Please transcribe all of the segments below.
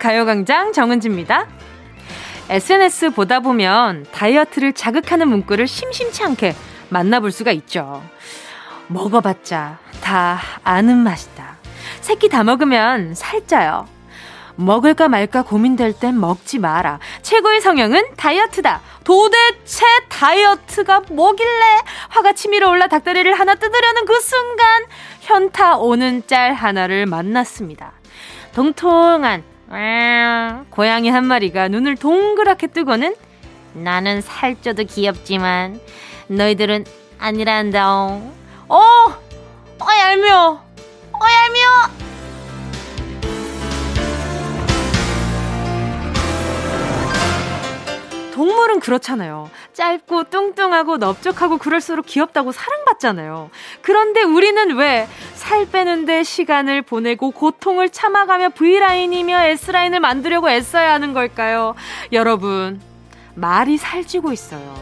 가요광장 정은지입니다. SNS 보다 보면 다이어트를 자극하는 문구를 심심치 않게 만나볼 수가 있죠. 먹어봤자 다 아는 맛이다. 새끼 다 먹으면 살쪄요. 먹을까 말까 고민될 땐 먹지 마라. 최고의 성형은 다이어트다. 도대체 다이어트가 뭐길래 화가 치밀어 올라 닭다리를 하나 뜯으려는 그 순간 현타 오는 짤 하나를 만났습니다. 동통한 고양이 한 마리가 눈을 동그랗게 뜨고는 나는 살쪄도 귀엽지만 너희들은 아니란다. 어, 어 얄미워, 어 얄미워. 동물은 그렇잖아요. 짧고 뚱뚱하고 넓적하고 그럴수록 귀엽다고 사랑받잖아요. 그런데 우리는 왜 살 빼는데 시간을 보내고 고통을 참아가며 V라인이며 S라인을 만들려고 애써야 하는 걸까요? 여러분, 말이 살찌고 있어요.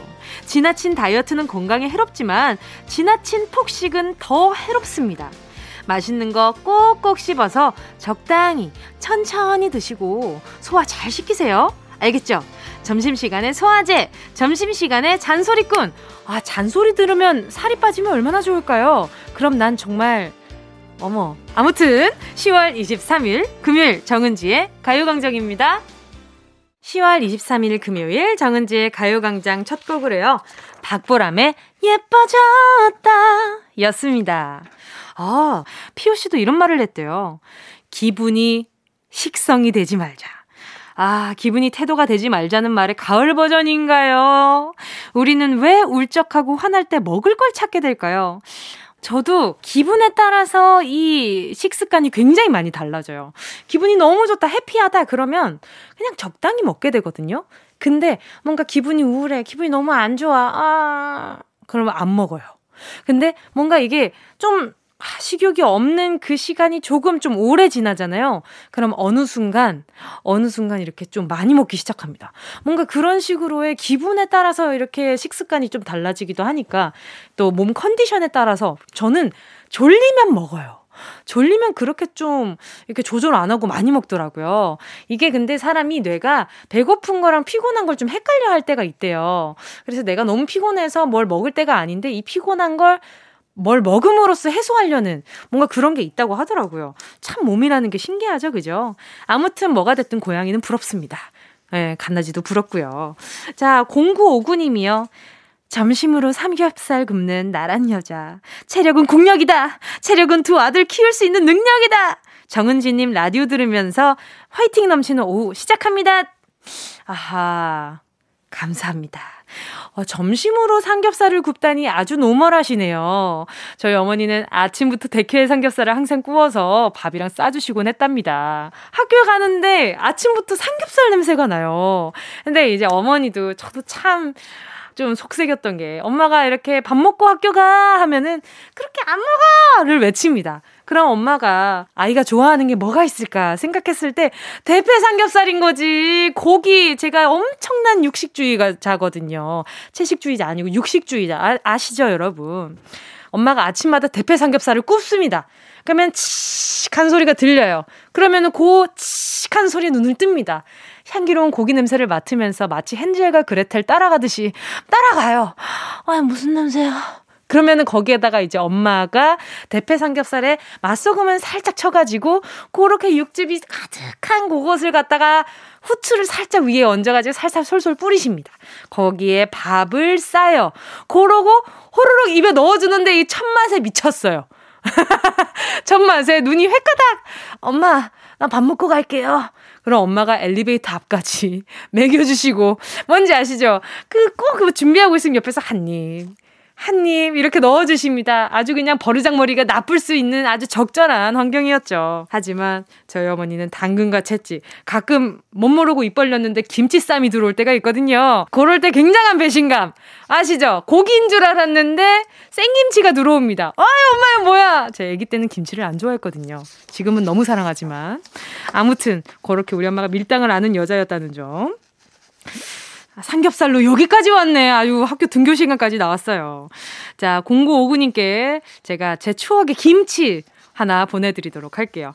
지나친 다이어트는 건강에 해롭지만 지나친 폭식은 더 해롭습니다. 맛있는 거 꼭꼭 씹어서 적당히 천천히 드시고 소화 잘 시키세요. 알겠죠? 점심시간에 소화제, 점심시간에 잔소리꾼. 아, 잔소리 들으면 살이 빠지면 얼마나 좋을까요? 그럼 난 정말, 어머. 아무튼, 10월 23일 금요일 정은지의 가요광장입니다. 10월 23일 금요일 정은지의 가요광장 첫 곡을 해요. 박보람의 예뻐졌다 였습니다. 아, 피오 씨도 이런 말을 했대요. 기분이 식성이 되지 말자. 아, 기분이 태도가 되지 말자는 말의 가을 버전인가요? 우리는 왜 울적하고 화날 때 먹을 걸 찾게 될까요? 저도 기분에 따라서 이 식습관이 굉장히 많이 달라져요. 기분이 너무 좋다, 해피하다, 그러면 그냥 적당히 먹게 되거든요. 근데 뭔가 기분이 우울해, 기분이 너무 안 좋아, 아, 그러면 안 먹어요. 근데 뭔가 이게 좀 아, 식욕이 없는 그 시간이 조금 좀 오래 지나잖아요. 그럼 어느 순간, 어느 순간 이렇게 좀 많이 먹기 시작합니다. 뭔가 그런 식으로의 기분에 따라서 이렇게 식습관이 좀 달라지기도 하니까 또 몸 컨디션에 따라서 저는 졸리면 먹어요. 졸리면 그렇게 좀 이렇게 조절 안 하고 많이 먹더라고요. 이게 근데 사람이 뇌가 배고픈 거랑 피곤한 걸 좀 헷갈려 할 때가 있대요. 그래서 내가 너무 피곤해서 뭘 먹을 때가 아닌데 이 피곤한 걸 뭘 먹음으로써 해소하려는 뭔가 그런 게 있다고 하더라고요. 참 몸이라는 게 신기하죠, 그죠? 아무튼 뭐가 됐든 고양이는 부럽습니다. 예, 네, 갓나지도 부럽고요. 자, 0959님이요. 점심으로 삼겹살 굽는 나란 여자. 체력은 국력이다. 체력은 두 아들 키울 수 있는 능력이다. 정은지님 라디오 들으면서 화이팅 넘치는 오후 시작합니다. 아하, 감사합니다. 어, 점심으로 삼겹살을 굽다니 아주 노멀하시네요. 저희 어머니는 아침부터 대캐 삼겹살을 항상 구워서 밥이랑 싸주시곤 했답니다. 학교 가는데 아침부터 삼겹살 냄새가 나요. 근데 이제 어머니도 저도 참, 좀 속색였던 게 엄마가 이렇게 밥 먹고 학교 가 하면은 그렇게 안 먹어를 외칩니다. 그럼 엄마가 아이가 좋아하는 게 뭐가 있을까 생각했을 때 대패 삼겹살인 거지. 고기 제가 엄청난 육식주의자거든요. 채식주의자 아니고 육식주의자 아, 시죠 여러분? 엄마가 아침마다 대패 삼겹살을 굽습니다. 그러면 치익한 소리가 들려요. 그러면은 고 치익한 소리 눈을 뜹니다. 향기로운 고기 냄새를 맡으면서 마치 헨젤과 그레텔 따라가듯이 따라가요. 아, 무슨 냄새야? 그러면은 거기에다가 이제 엄마가 대패 삼겹살에 맛소금을 살짝 쳐가지고 그렇게 육즙이 가득한 그것을 갖다가 후추를 살짝 위에 얹어가지고 살살 솔솔 뿌리십니다. 거기에 밥을 싸요. 그러고 호로록 입에 넣어주는데 이 첫맛에 미쳤어요. 첫맛에 눈이 획가닥! 엄마, 나 밥 먹고 갈게요. 그럼 엄마가 엘리베이터 앞까지 먹여주시고, 뭔지 아시죠? 그, 꼭 준비하고 있으면 옆에서 한 입. 한입 이렇게 넣어주십니다. 아주 그냥 버르장머리가 나쁠 수 있는 아주 적절한 환경이었죠. 하지만 저희 어머니는 당근과 채찍, 가끔 못 모르고 입 벌렸는데 김치쌈이 들어올 때가 있거든요. 그럴 때 굉장한 배신감. 아시죠? 고기인 줄 알았는데 생김치가 들어옵니다. 아이, 엄마, 뭐야? 제 아기 때는 김치를 안 좋아했거든요. 지금은 너무 사랑하지만. 아무튼, 그렇게 우리 엄마가 밀당을 아는 여자였다는 점. 아, 삼겹살로 여기까지 왔네. 아유, 학교 등교 시간까지 나왔어요. 자, 0959님께 제가 제 추억의 김치 하나 보내드리도록 할게요.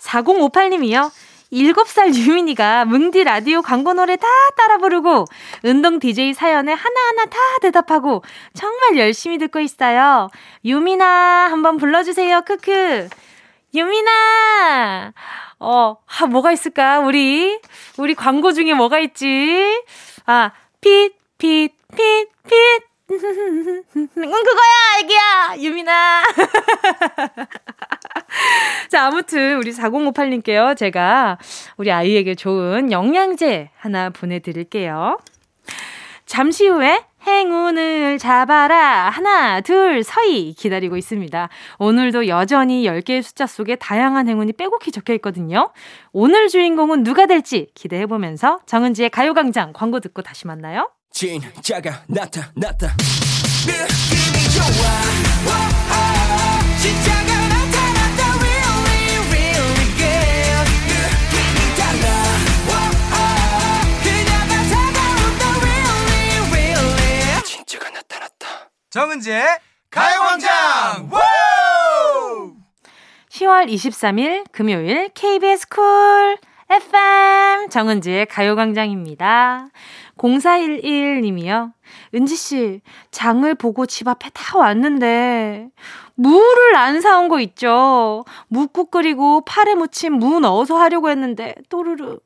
4058님이요. 7살 유민이가 뭉디 라디오 광고 노래 다 따라 부르고 운동 DJ 사연에 하나하나 다 대답하고 정말 열심히 듣고 있어요. 유민아, 한번 불러주세요. 크크. 유민아! 어, 아, 뭐가 있을까? 우리, 우리 광고 중에 뭐가 있지? 아, 핏, 핏, 핏, 핏. 응, 그거야, 애기야! 유민아! 자, 아무튼, 우리 4058님께요. 제가 우리 아이에게 좋은 영양제 하나 보내드릴게요. 잠시 후에 행운을 잡아라. 하나, 둘, 서희 기다리고 있습니다. 오늘도 여전히 10개의 숫자 속에 다양한 행운이 빼곡히 적혀 있거든요. 오늘 주인공은 누가 될지 기대해 보면서 정은지의 가요광장 광고 듣고 다시 만나요. 진짜가 나타났다 느낌이 좋아 진짜가 정은지의 가요광장 10월 23일 금요일 KBS 쿨 FM 정은지의 가요광장입니다. 0411님이요. 은지씨, 장을 보고 집 앞에 다 왔는데, 무를 안 사온 거 있죠? 묵국 끓이고 파래 무침 무 넣어서 하려고 했는데, 또르르.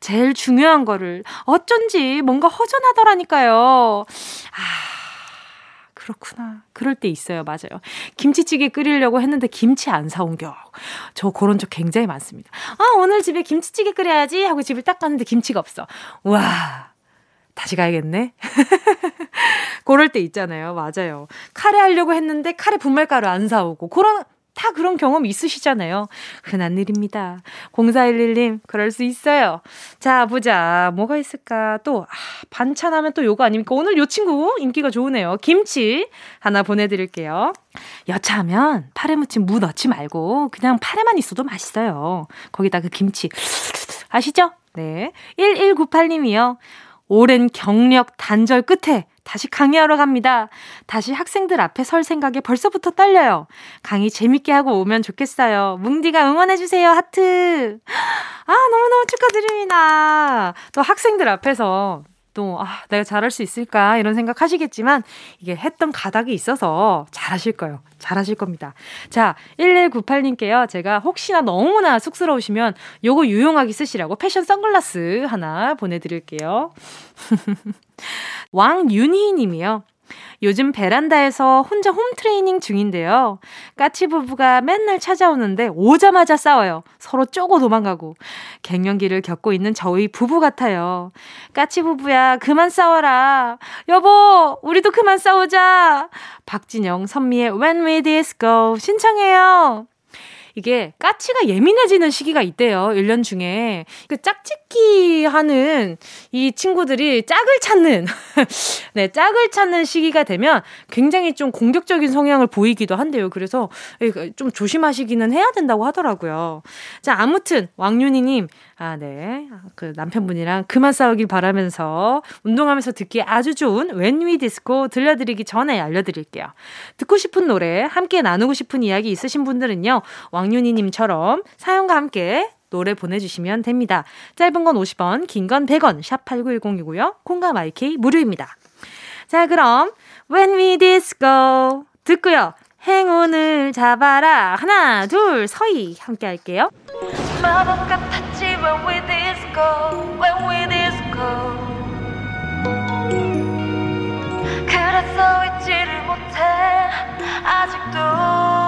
제일 중요한 거를 어쩐지 뭔가 허전하더라니까요. 아. 그렇구나. 그럴 때 있어요. 맞아요. 김치찌개 끓이려고 했는데 김치 안 사온 겨. 저 그런 적 굉장히 많습니다. 아, 오늘 집에 김치찌개 끓여야지 하고 집을 딱 갔는데 김치가 없어. 와. 다시 가야겠네. 그럴 때 있잖아요. 맞아요. 카레 하려고 했는데 카레 분말가루 안 사오고 그런 다 그런 경험 있으시잖아요. 흔한 일입니다. 0411님, 그럴 수 있어요. 자, 보자. 뭐가 있을까? 또, 아, 반찬 하면 또 요거 아닙니까? 오늘 요 친구 인기가 좋으네요. 김치 하나 보내드릴게요. 여차하면 파래 무침 무 넣지 말고 그냥 파래만 있어도 맛있어요. 거기다 그 김치. 아시죠? 네. 1198님이요. 오랜 경력 단절 끝에 다시 강의하러 갑니다. 다시 학생들 앞에 설 생각에 벌써부터 떨려요. 강의 재밌게 하고 오면 좋겠어요. 뭉디가 응원해주세요. 하트. 아, 너무너무 축하드립니다. 또 학생들 앞에서 또, 아, 내가 잘할 수 있을까? 이런 생각 하시겠지만, 이게 했던 가닥이 있어서 잘하실 거예요. 잘하실 겁니다. 자, 1198님께요. 제가 혹시나 너무나 쑥스러우시면 요거 유용하게 쓰시라고 패션 선글라스 하나 보내드릴게요. 왕윤희 님이요. 요즘 베란다에서 혼자 홈트레이닝 중인데요. 까치 부부가 맨날 찾아오는데 오자마자 싸워요. 서로 쪼고 도망가고. 갱년기를 겪고 있는 저희 부부 같아요. 까치 부부야, 그만 싸워라. 여보, 우리도 그만 싸우자. 박진영, 선미의 When We Disco 신청해요. 이게 까치가 예민해지는 시기가 있대요. 1년 중에. 그 짝짓기 하는 이 친구들이 짝을 찾는, 네, 짝을 찾는 시기가 되면 굉장히 좀 공격적인 성향을 보이기도 한대요. 그래서 좀 조심하시기는 해야 된다고 하더라고요. 자, 아무튼, 왕윤희님, 아, 네. 그 남편분이랑 그만 싸우길 바라면서 운동하면서 듣기에 아주 좋은 웬위 디스코 들려드리기 전에 알려드릴게요. 듣고 싶은 노래, 함께 나누고 싶은 이야기 있으신 분들은요, 왕 윤희님처럼 사연과 함께 노래 보내주시면 됩니다. 짧은 건 50원, 긴 건 100원, 샵 8910이고요. 콩과 마이케이 무료입니다. 자, 그럼, When We Disco 듣고요. 행운을 잡아라. 하나, 둘, 서희. 함께 할게요. 마법 같았지 when we disco, when we disco. 그래서 잊지를 못해, 아직도.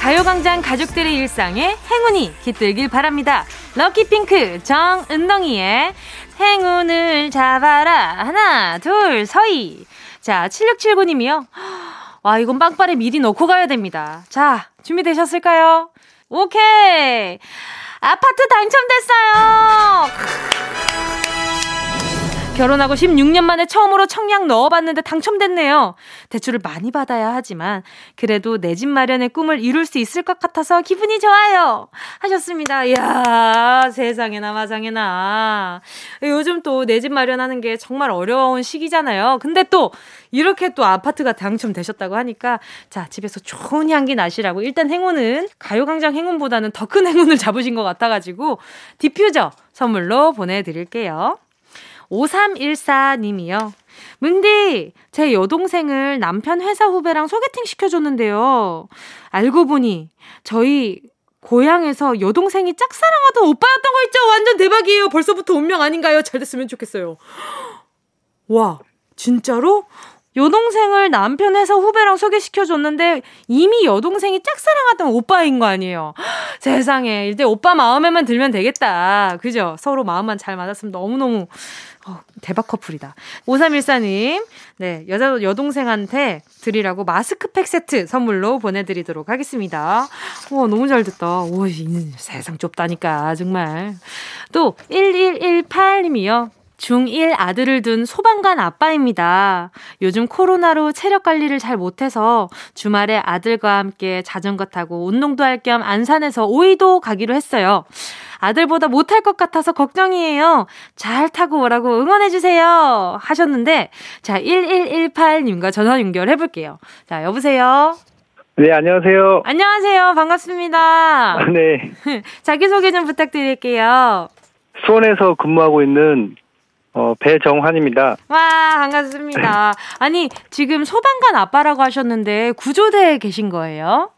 가요광장 가족들의 일상에 행운이 깃들길 바랍니다. 럭키핑크 정은동이의 행운을 잡아라 하나 둘 서희 자, 7679님이요. 와, 이건 빵빠레 미리 넣고 가야 됩니다. 자, 준비되셨을까요? 오케이! 아파트 당첨됐어요! 결혼하고 16년 만에 처음으로 청약 넣어봤는데 당첨됐네요. 대출을 많이 받아야 하지만 그래도 내 집 마련의 꿈을 이룰 수 있을 것 같아서 기분이 좋아요. 하셨습니다. 이야 세상에나 마상에나 요즘 또 내 집 마련하는 게 정말 어려운 시기잖아요. 근데 또 이렇게 또 아파트가 당첨되셨다고 하니까 자 집에서 좋은 향기 나시라고 일단 행운은 가요광장 행운보다는 더 큰 행운을 잡으신 것 같아가지고 디퓨저 선물로 보내드릴게요. 5314님이요. 문디, 제 여동생을 남편 회사 후배랑 소개팅 시켜줬는데요. 알고 보니 저희 고향에서 여동생이 짝사랑하던 오빠였던 거 있죠? 완전 대박이에요. 벌써부터 운명 아닌가요? 잘 됐으면 좋겠어요. 와, 진짜로? 여동생을 남편 회사 후배랑 소개시켜줬는데 이미 여동생이 짝사랑하던 오빠인 거 아니에요. 세상에. 이제 오빠 마음에만 들면 되겠다. 그죠? 서로 마음만 잘 맞았으면 너무너무 어, 대박 커플이다. 5314님, 네, 여자, 여동생한테 드리라고 마스크팩 세트 선물로 보내드리도록 하겠습니다. 와, 너무 잘 됐다. 오, 세상 좁다니까, 정말. 또, 1118님이요. 중1 아들을 둔 소방관 아빠입니다. 요즘 코로나로 체력 관리를 잘 못해서 주말에 아들과 함께 자전거 타고 운동도 할 겸 안산에서 오이도 가기로 했어요. 아들보다 못할 것 같아서 걱정이에요. 잘 타고 오라고 응원해주세요. 하셨는데, 자, 1118님과 전화 연결해볼게요. 자, 여보세요? 네, 안녕하세요. 안녕하세요. 반갑습니다. 네. 자기소개 좀 부탁드릴게요. 수원에서 근무하고 있는 어, 배정환입니다. 와, 반갑습니다. 아니, 지금 소방관 아빠라고 하셨는데 구조대에 계신 거예요?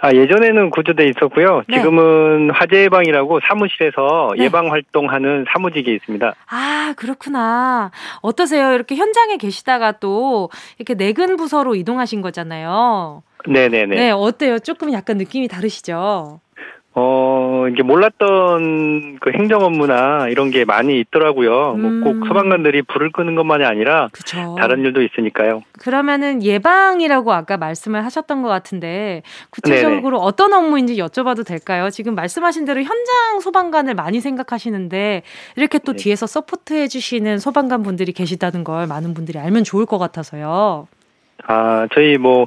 아, 예전에는 구조대에 있었고요. 네. 지금은 화재 예방이라고 사무실에서 네. 예방 활동하는 사무직에 있습니다. 아, 그렇구나. 어떠세요? 이렇게 현장에 계시다가 또 이렇게 내근 부서로 이동하신 거잖아요. 네네네. 네, 어때요? 조금 약간 느낌이 다르시죠? 어, 이게 몰랐던 그 행정 업무나 이런 게 많이 있더라고요. 뭐 음. 뭐꼭 소방관들이 불을 끄는 것만이 아니라 그쵸. 다른 일도 있으니까요. 그러면은 예방이라고 아까 말씀을 하셨던 것 같은데 구체적으로 네네. 어떤 업무인지 여쭤봐도 될까요? 지금 말씀하신 대로 현장 소방관을 많이 생각하시는데 이렇게 또 네. 뒤에서 서포트해 주시는 소방관 분들이 계시다는 걸 많은 분들이 알면 좋을 것 같아서요. 아, 저희 뭐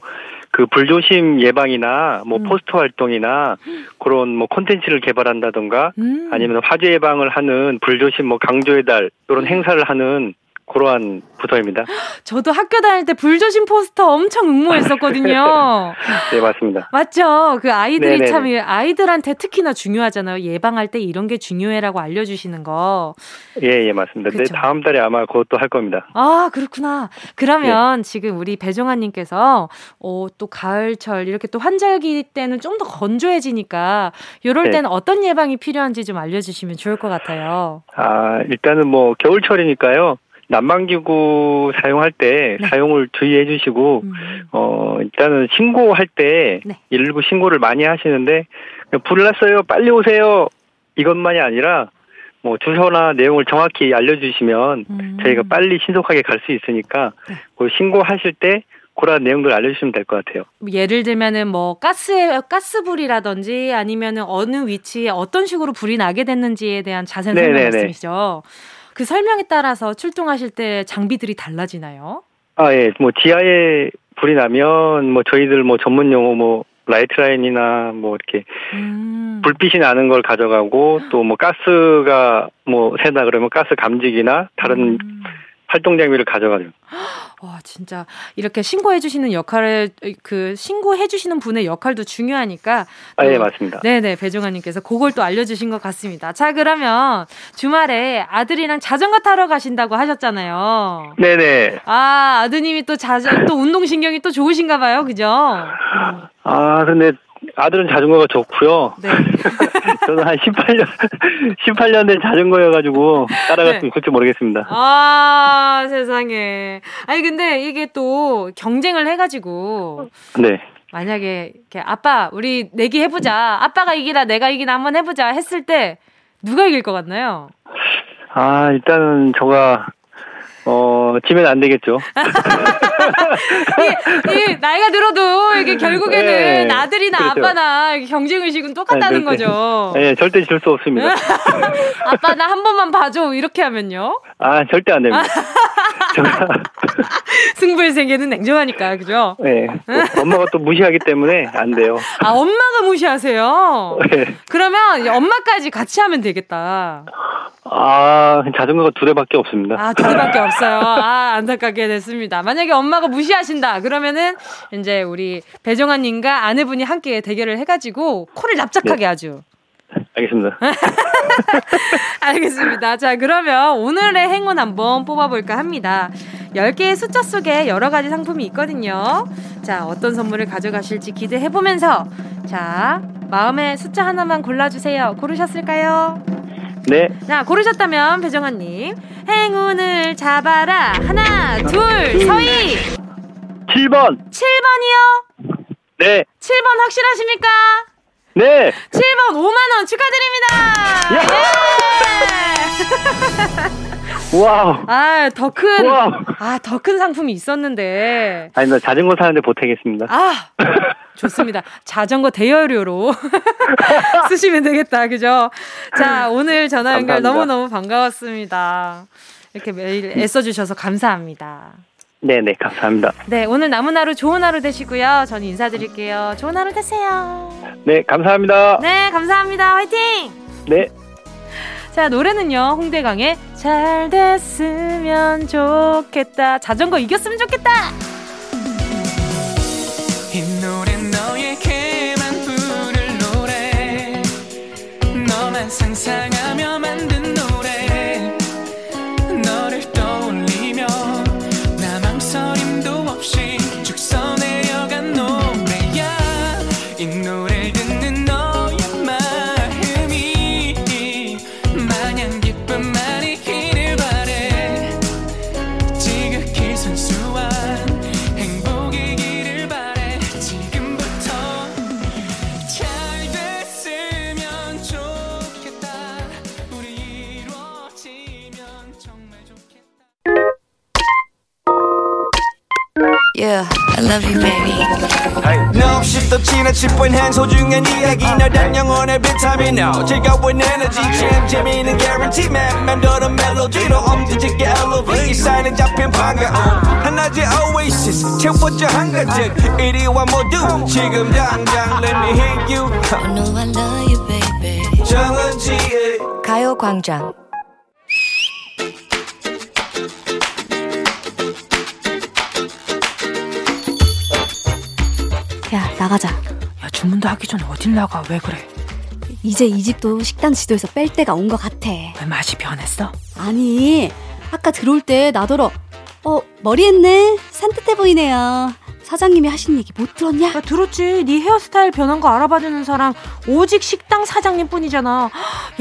그 불조심 예방이나 뭐 음. 포스터 활동이나 그런 뭐 콘텐츠를 개발한다던가 음. 아니면 화재 예방을 하는 불조심 뭐 강조의 달 이런 행사를 하는 그러한 부서입니다. 저도 학교 다닐 때 불조심 포스터 엄청 응모했었거든요. 네, 맞습니다. 맞죠? 그 아이들이 네네네. 참 아이들한테 특히나 중요하잖아요. 예방할 때 이런 게 중요해라고 알려 주시는 거. 예, 예, 맞습니다. 네, 다음 달에 아마 그것도 할 겁니다. 아, 그렇구나. 그러면 네. 지금 우리 배종환 님께서 어, 또 가을철 이렇게 또 환절기 때는 좀 더 건조해지니까 이럴 네. 때는 어떤 예방이 필요한지 좀 알려 주시면 좋을 것 같아요. 아, 일단은 뭐 겨울철이니까요. 난방기구 사용할 때 네. 사용을 주의해 주시고 음. 어 일단은 신고할 때 네. 119 신고를 많이 하시는데 불 났어요 빨리 오세요 이것만이 아니라 뭐 주소나 내용을 정확히 알려주시면 음. 저희가 빨리 신속하게 갈 수 있으니까 네. 그 신고하실 때 그런 내용들 알려주시면 될 것 같아요. 예를 들면은 뭐 가스에 가스불이라든지 아니면은 어느 위치에 어떤 식으로 불이 나게 됐는지에 대한 자세한 설명 말씀이죠. 그 설명에 따라서 출동하실 때 장비들이 달라지나요? 아, 예. 뭐 지하에 불이 나면 뭐 저희들 뭐 전문 용어 뭐 light line이나 뭐 이렇게 음. 불빛이 나는 걸 가져가고 또 뭐 가스가 뭐 새다 그러면 가스 감지기나 다른 음. 활동 장비를 가져가죠. 와 진짜 이렇게 신고해 주시는 역할을 그 신고해 주시는 분의 역할도 중요하니까 아 예 맞습니다. 네네 배종환님께서 그걸 또 알려주신 것 같습니다. 자 그러면 주말에 아들이랑 자전거 타러 가신다고 하셨잖아요. 네네. 아 아드님이 또 자전 또 운동 신경이 또 좋으신가 봐요, 그죠? 아 근데 아들은 자전거가 좋고요. 네. 저는 한 18년 18년 된 자전거여가지고 따라갔으면 네. 그렇게 모르겠습니다. 아 세상에. 아니 근데 이게 또 경쟁을 해가지고. 네. 만약에 이렇게 아빠 우리 내기 해보자. 아빠가 이기다 내가 이기다 한번 해보자 했을 때 누가 이길 것 같나요? 아 일단은 저가 어 어, 지면 안 되겠죠. 이, 이, 나이가 들어도 이게 결국에는 네, 아들이나 그렇죠. 아빠나 경쟁 의식은 똑같다는 네, 거죠. 네, 절대 질 수 없습니다. 아빠 나 한 번만 봐줘 이렇게 하면요? 아 절대 안 됩니다. 승부의 세계는 냉정하니까 그죠? 네. 뭐, 엄마가 또 무시하기 때문에 안 돼요. 아 엄마가 무시하세요? 네. 그러면 엄마까지 같이 하면 되겠다. 아, 자전거가 두 대밖에 없습니다. 아, 두 대밖에 없어요. 아, 안타깝게 됐습니다. 만약에 엄마 가 무시하신다. 그러면은 이제 우리 배정환 님과 아내분이 함께 대결을 해 가지고 코를 납작하게 네. 아주 알겠습니다. 알겠습니다. 자, 그러면 오늘의 행운 한번 뽑아볼까 합니다. 10개의 숫자 속에 여러 가지 상품이 있거든요. 자, 어떤 선물을 가져가실지 기대해보면서, 자, 마음의 숫자 하나만 골라주세요. 고르셨을까요? 네. 자, 고르셨다면 배정환님 행운을 잡아라. 하나, 둘, 둘. 서희. 7번. 7번이요? 네. 7번 확실하십니까? 네. 7번 5만원 축하드립니다. 예! 와우. 아, 더 큰. 아, 더 큰 상품이 있었는데. 아니, 나 자전거 사는데 보태겠습니다. 아, 좋습니다. 자전거 대여료로 쓰시면 되겠다. 그죠? 자, 오늘 전화 연결 너무너무 반가웠습니다. 이렇게 매일 애써주셔서 감사합니다. 네네, 감사합니다. 네, 오늘 남은 하루 좋은 하루 되시고요. 저는 인사드릴게요. 좋은 하루 되세요. 네, 감사합니다. 네, 감사합니다. 화이팅! 네. 자, 노래는요, 홍대강의 잘 됐으면 좋겠다. 자전거 이겼으면 좋겠다! 너에게만 부를 노래. 너만 상상하며 만든 10분 한 소중한 이야기. 너단 영혼의 비타민 O 즐거운 에너지 참 재미있는 guarantee. 맘 맘대로 멜로디로 엄지짓게 elevate. 쌓이는 잡힌 반가움 한낮의 oasis. 채워져 한가득. 이리와 모두. 지금 당장 let me hit you. I know I love you baby. 정은지의 가요광장. 야 나가자. 야, 주문도 하기 전에 어딜 나가? 왜 그래? 이제 이 집도 식당 지도에서 뺄 때가 온 것 같아. 왜 맛이 변했어? 아니, 아까 들어올 때 나더러, 어, 머리 했네? 산뜻해 보이네요. 사장님이 하신 얘기 못 들었냐? 야, 들었지. 네 헤어스타일 변한 거 알아봐주는 사람 오직 식당 사장님 뿐이잖아.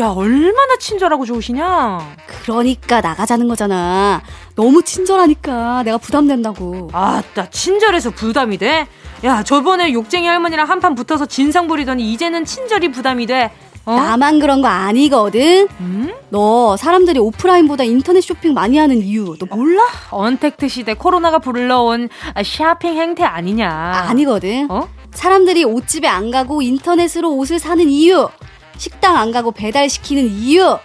야, 얼마나 친절하고 좋으시냐? 그러니까 나가자는 거잖아. 너무 친절하니까 내가 부담된다고. 아따, 친절해서 부담이 돼? 야, 저번에 욕쟁이 할머니랑 한판 붙어서 진상 부리더니 이제는 친절이 부담이 돼. 어? 나만 그런 거 아니거든. 음? 너 사람들이 오프라인보다 인터넷 쇼핑 많이 하는 이유 너 몰라? 언택트 시대 코로나가 불러온 쇼핑 행태 아니냐? 아니거든. 어? 사람들이 옷집에 안 가고 인터넷으로 옷을 사는 이유, 식당 안 가고 배달 시키는 이유.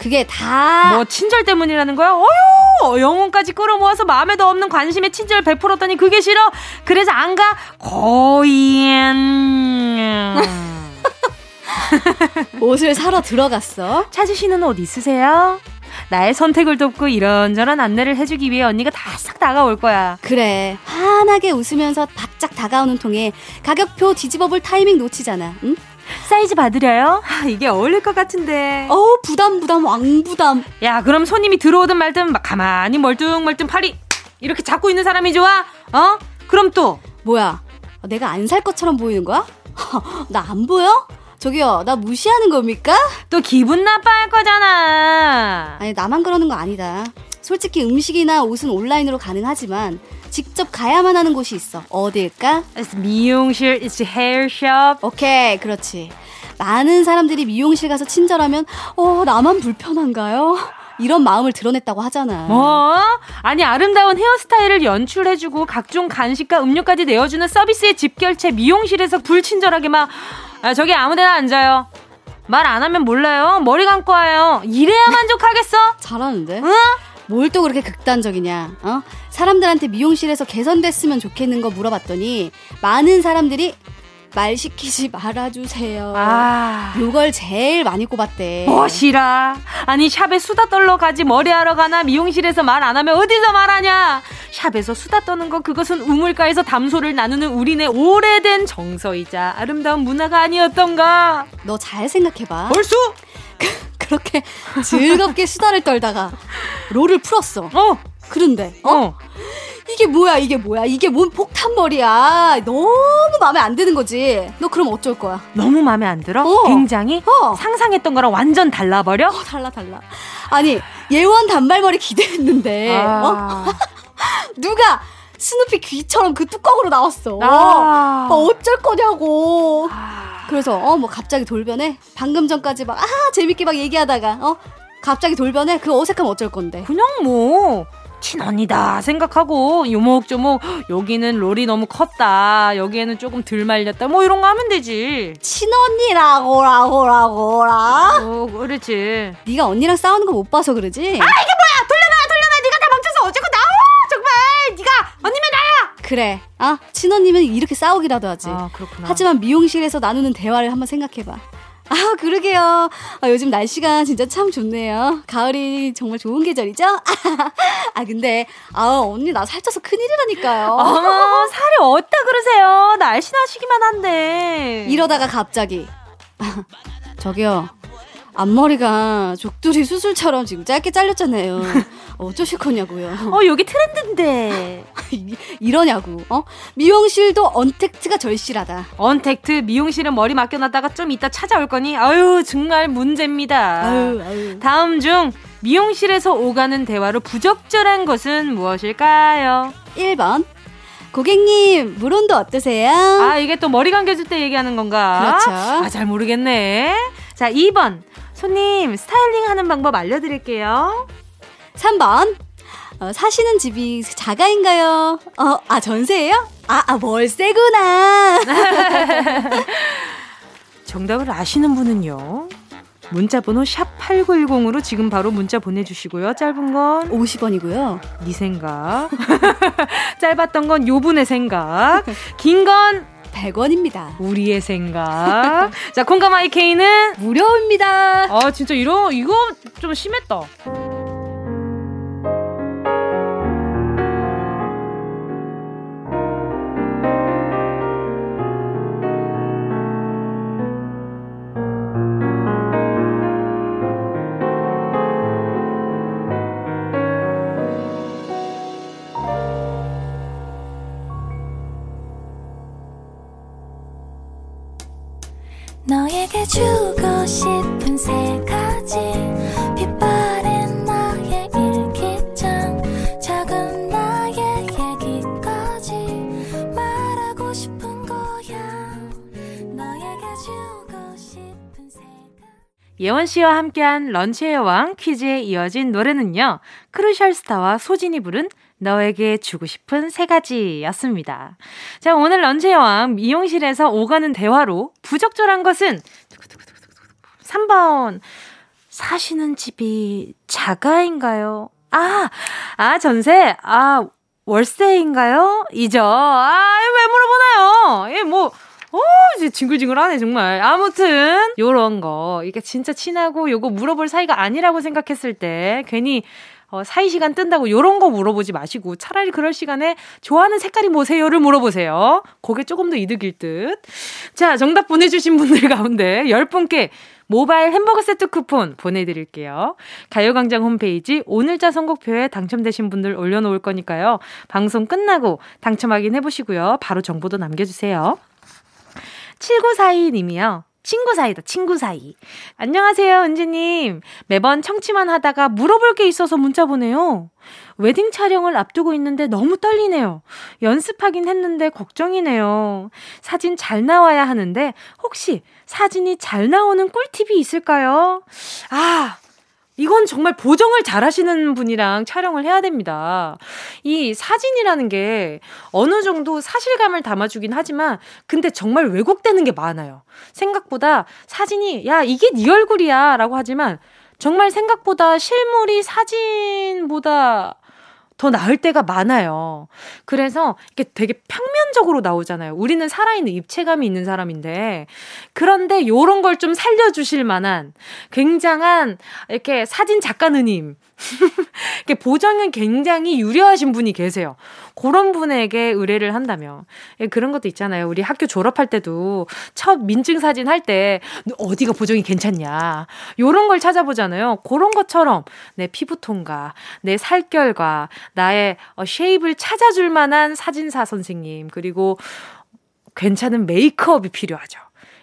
그게 다 뭐 친절 때문이라는 거야? 어휴 영혼까지 끌어모아서 마음에도 없는 관심에 친절 베풀었더니 그게 싫어? 그래서 안 가? 거인 옷을 사러 들어갔어? 찾으시는 옷 있으세요? 나의 선택을 돕고 이런저런 안내를 해주기 위해 언니가 다 싹 다가올 거야. 그래. 환하게 웃으면서 바짝 다가오는 통에 가격표 뒤집어 볼 타이밍 놓치잖아. 응? 사이즈 받으려요? 아, 이게 어울릴 것 같은데. 어 부담 부담 왕 부담. 야 그럼 손님이 들어오든 말든 가만히 멀뚱멀뚱 팔이 이렇게 잡고 있는 사람이 좋아? 어? 그럼 또 뭐야? 내가 안 살 것처럼 보이는 거야? 나 안 보여? 저기요, 나 무시하는 겁니까? 또 기분 나빠할 거잖아. 아니, 나만 그러는 거 아니다. 솔직히 음식이나 옷은 온라인으로 가능하지만 직접 가야만 하는 곳이 있어. 어딜까? It's 미용실, it's hair shop. 오케이, 그렇지. 많은 사람들이 미용실 가서 친절하면 어, 나만 불편한가요? 이런 마음을 드러냈다고 하잖아. 뭐? 아니 아름다운 헤어스타일을 연출해주고 각종 간식과 음료까지 내어주는 서비스의 집결체 미용실에서 불친절하게 막 아, 저기 아무데나 앉아요. 말 안 하면 몰라요. 머리 감고 와요. 이래야 만족하겠어? 잘하는데? 응? 뭘 또 그렇게 극단적이냐? 어? 사람들한테 미용실에서 개선됐으면 좋겠는 거 물어봤더니 많은 사람들이 말 시키지 말아주세요. 아. 요걸 제일 많이 꼽았대. 뭐시라? 아니, 샵에 수다 떨러 가지 머리하러 가나 미용실에서 말 안 하면 어디서 말하냐? 샵에서 수다 떠는 거 그것은 우물가에서 담소를 나누는 우리네 오래된 정서이자 아름다운 문화가 아니었던가? 너 잘 생각해봐. 벌써? 그렇게 즐겁게 수다를 떨다가 롤을 풀었어. 어. 그런데 어? 어. 이게 뭐야 이게 뭐야 이게 뭔 폭탄머리야 너무 마음에 안 드는 거지 너 그럼 어쩔 거야 너무 마음에 안 들어? 어. 굉장히 어. 상상했던 거랑 완전 달라버려? 어, 달라 달라 아니 예원 단발머리 기대했는데 아. 어? 누가 스누피 귀처럼 그 뚜껑으로 나왔어 아. 어, 어쩔 거냐고 아. 그래서 어 뭐 갑자기 돌변해 방금 전까지 막 아 재밌게 막 얘기하다가 어? 갑자기 돌변해 그 어색함 어쩔 건데? 그냥 뭐 친언니다 생각하고 요목조목 여기는 롤이 너무 컸다 여기에는 조금 덜 말렸다 뭐 이런 거 하면 되지. 친언니라고라고라고라 어 그렇지. 네가 언니랑 싸우는 거 못 봐서 그러지? 아 이게 그래 아 친언니면 이렇게 싸우기라도 하지 아 그렇구나 하지만 미용실에서 나누는 대화를 한번 생각해봐 아, 그러게요. 아, 요즘 날씨가 진짜 참 좋네요. 가을이 정말 좋은 계절이죠? 아, 근데, 아, 언니 나 살쪄서 큰일이라니까요. 어, 살이 어디다 그러세요? 날씬하시기만 한데. 이러다가 갑자기. 저기요. 앞머리가 족두리 수술처럼 지금 짧게 잘렸잖아요. 어쩌실 거냐고요. 어, 여기 트렌드인데. 이러냐고. 어? 미용실도 언택트가 절실하다. 언택트 미용실은 머리 맡겨놨다가 좀 이따 찾아올 거니 아유 정말 문제입니다. 아유, 아유. 다음 중 미용실에서 오가는 대화로 부적절한 것은 무엇일까요? 1번 고객님, 물온도 어떠세요? 아, 이게 또 머리 감겨줄 때 얘기하는 건가? 그렇죠. 아, 잘 모르겠네. 자, 2번. 손님, 스타일링 하는 방법 알려드릴게요. 3번. 어, 사시는 집이 자가인가요? 어, 아, 전세예요? 아, 아 월세구나. 정답을 아시는 분은요. 문자번호 샵 8910으로 지금 바로 문자 보내주시고요. 짧은 건 50원이고요. 네 생각. 짧았던 건 요분의 생각. 긴 건 100원입니다. 우리의 생각. 자, 콩가마이케이는 무료입니다. 아, 진짜 이러, 이거 좀 심했다. 너에게 주고 싶은 세 가지. 빛바랜 나의 일기장 작은 나의 얘기까지. 말하고 싶은 거야. 너에게 주고 싶은 세 가지. 예원 씨와 함께한 런치의 여왕 퀴즈에 이어진 노래는요 크루셜 스타와 소진이 부른 너에게 주고 싶은 세 가지였습니다. 자, 오늘 런치 여왕 미용실에서 오가는 대화로 부적절한 것은 3번 사시는 집이 자가인가요? 아, 아 전세, 아 월세인가요? 이죠. 아, 왜 물어보나요? 예, 뭐. 어, 이제 징글징글하네, 정말. 아무튼, 요런 거. 이게 진짜 친하고 요거 물어볼 사이가 아니라고 생각했을 때, 괜히 어, 사이 시간 뜬다고 요런 거 물어보지 마시고 차라리 그럴 시간에 좋아하는 색깔이 뭐세요를 물어보세요. 그게 조금 더 이득일 듯. 자, 정답 보내주신 분들 가운데 10분께 모바일 햄버거 세트 쿠폰 보내드릴게요. 가요광장 홈페이지 오늘자 선곡표에 당첨되신 분들 올려놓을 거니까요. 방송 끝나고 당첨 확인해보시고요. 바로 정보도 남겨주세요. 7942님이요. 친구 사이다, 친구 사이. 안녕하세요, 은지님. 매번 청취만 하다가 물어볼 게 있어서 문자 보내요. 웨딩 촬영을 앞두고 있는데 너무 떨리네요. 연습하긴 했는데 걱정이네요. 사진 잘 나와야 하는데 혹시 사진이 잘 나오는 꿀팁이 있을까요? 아, 이건 정말 보정을 잘 하시는 분이랑 촬영을 해야 됩니다. 이 사진이라는 게 어느 정도 사실감을 담아주긴 하지만, 근데 정말 왜곡되는 게 많아요. 생각보다 사진이, 야, 이게 네 얼굴이야. 라고 하지만, 정말 생각보다 실물이 사진보다 더 나을 때가 많아요. 그래서 이게 되게 평면적으로 나오잖아요. 우리는 살아있는 입체감이 있는 사람인데 그런데 요런 걸 좀 살려주실 만한 굉장한 이렇게 사진 작가 누님 보정은 굉장히 유려하신 분이 계세요. 그런 분에게 의뢰를 한다면 예, 그런 것도 있잖아요. 우리 학교 졸업할 때도 첫 민증 사진 할 때 어디가 보정이 괜찮냐 요런 걸 찾아보잖아요. 그런 것처럼 내 피부톤과 내 살결과 나의 어, shape을 찾아줄 만한 사진사 선생님 그리고 괜찮은 메이크업이 필요하죠.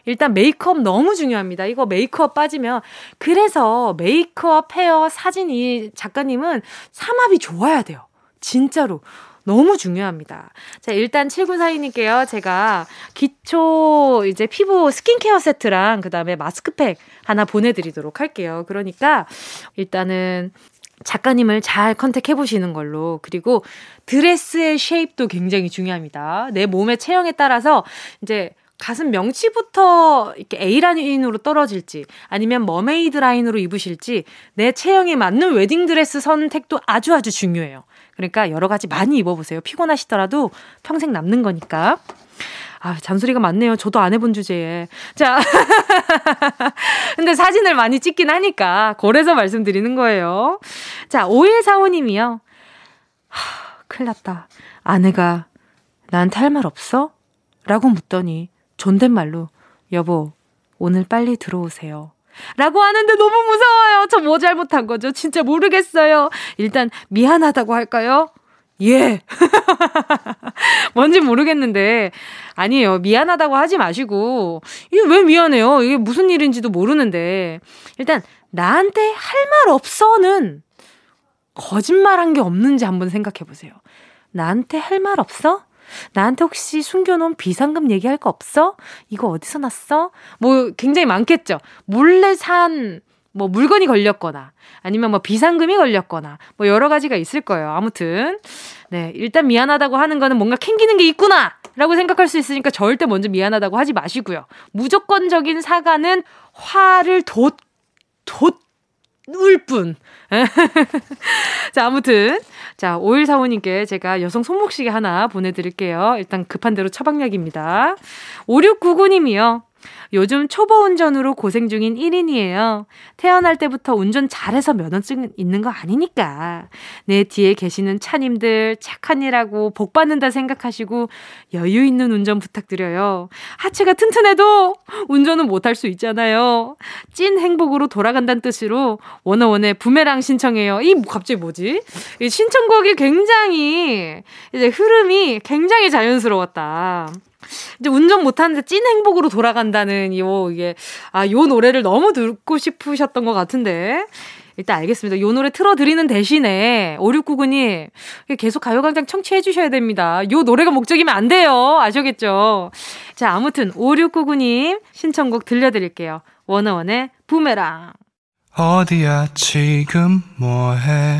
일단 메이크업 너무 중요합니다. 이거 메이크업 빠지면 그래서 메이크업 헤어 사진이 작가님은 삼합이 좋아야 돼요. 진짜로. 너무 중요합니다. 자, 일단 7942님께요. 제가 기초 이제 피부 스킨케어 세트랑 그 다음에 마스크팩 하나 보내 드리도록 할게요. 그러니까 일단은 작가님을 잘 contact해 보시는 걸로. 그리고 드레스의 shape도 굉장히 중요합니다. 내 몸의 체형에 따라서 이제 가슴 명치부터 이렇게 A 라인으로 떨어질지 아니면 mermaid 라인으로 입으실지 내 체형에 맞는 웨딩 드레스 선택도 아주 아주 중요해요. 그러니까 여러 가지 많이 입어보세요. 피곤하시더라도 평생 남는 거니까. 아, 잔소리가 많네요. 저도 안 해본 주제에. 자. 근데 사진을 많이 찍긴 하니까, 그래서 말씀드리는 거예요. 자, 5145님이요. 하, 큰일 났다. 아내가 나한테 할 말 없어? 라고 묻더니, 존댓말로 여보 오늘 빨리 들어오세요. 라고 하는데 너무 무서워요. 저 뭐 잘못한 거죠? 진짜 모르겠어요. 일단 미안하다고 할까요? 예. 뭔지 모르겠는데 아니에요. 미안하다고 하지 마시고 이게 왜 미안해요? 이게 무슨 일인지도 모르는데 일단 나한테 할 말 없어는 거짓말한 게 없는지 한번 생각해 보세요. 나한테 할 말 없어? 나한테 혹시 숨겨놓은 비상금 얘기할 거 없어? 이거 어디서 났어? 뭐 굉장히 많겠죠. 몰래 산 뭐 물건이 걸렸거나 아니면 뭐 비상금이 걸렸거나 뭐 여러 가지가 있을 거예요. 아무튼 네 일단 미안하다고 하는 거는 뭔가 캥기는 게 있구나. 라고 생각할 수 있으니까 절대 먼저 미안하다고 하지 마시고요. 무조건적인 사과는 화를 돋, 돋 울 뿐. 자, 아무튼 자, 5145님께 제가 여성 손목시계 하나 보내드릴게요. 일단 급한 대로 처방약입니다. 5699님이요. 요즘 초보 운전으로 고생 중인 1인이에요. 태어날 때부터 운전 잘해서 면허증 있는 거 아니니까. 내 뒤에 계시는 차님들 착한 일하고 복 받는다 생각하시고 여유 있는 운전 부탁드려요. 하체가 튼튼해도 운전은 못할 수 있잖아요. 찐 행복으로 돌아간다는 뜻으로 원어원의 부메랑 신청해요. 이 갑자기 뭐지? 이 신청곡이 굉장히 이제 흐름이 굉장히 자연스러웠다. 이제 운전 못하는데 찐 행복으로 돌아간다는 요 이게 아 요 노래를 너무 듣고 싶으셨던 것 같은데 일단 알겠습니다. 요 노래 틀어드리는 대신에 5699님 계속 가요광장 청취해 주셔야 됩니다. 요 노래가 목적이면 안 돼요. 아시겠죠? 자 아무튼 5699님 신청곡 들려드릴게요. 원어원의 부메랑 어디야 지금 뭐해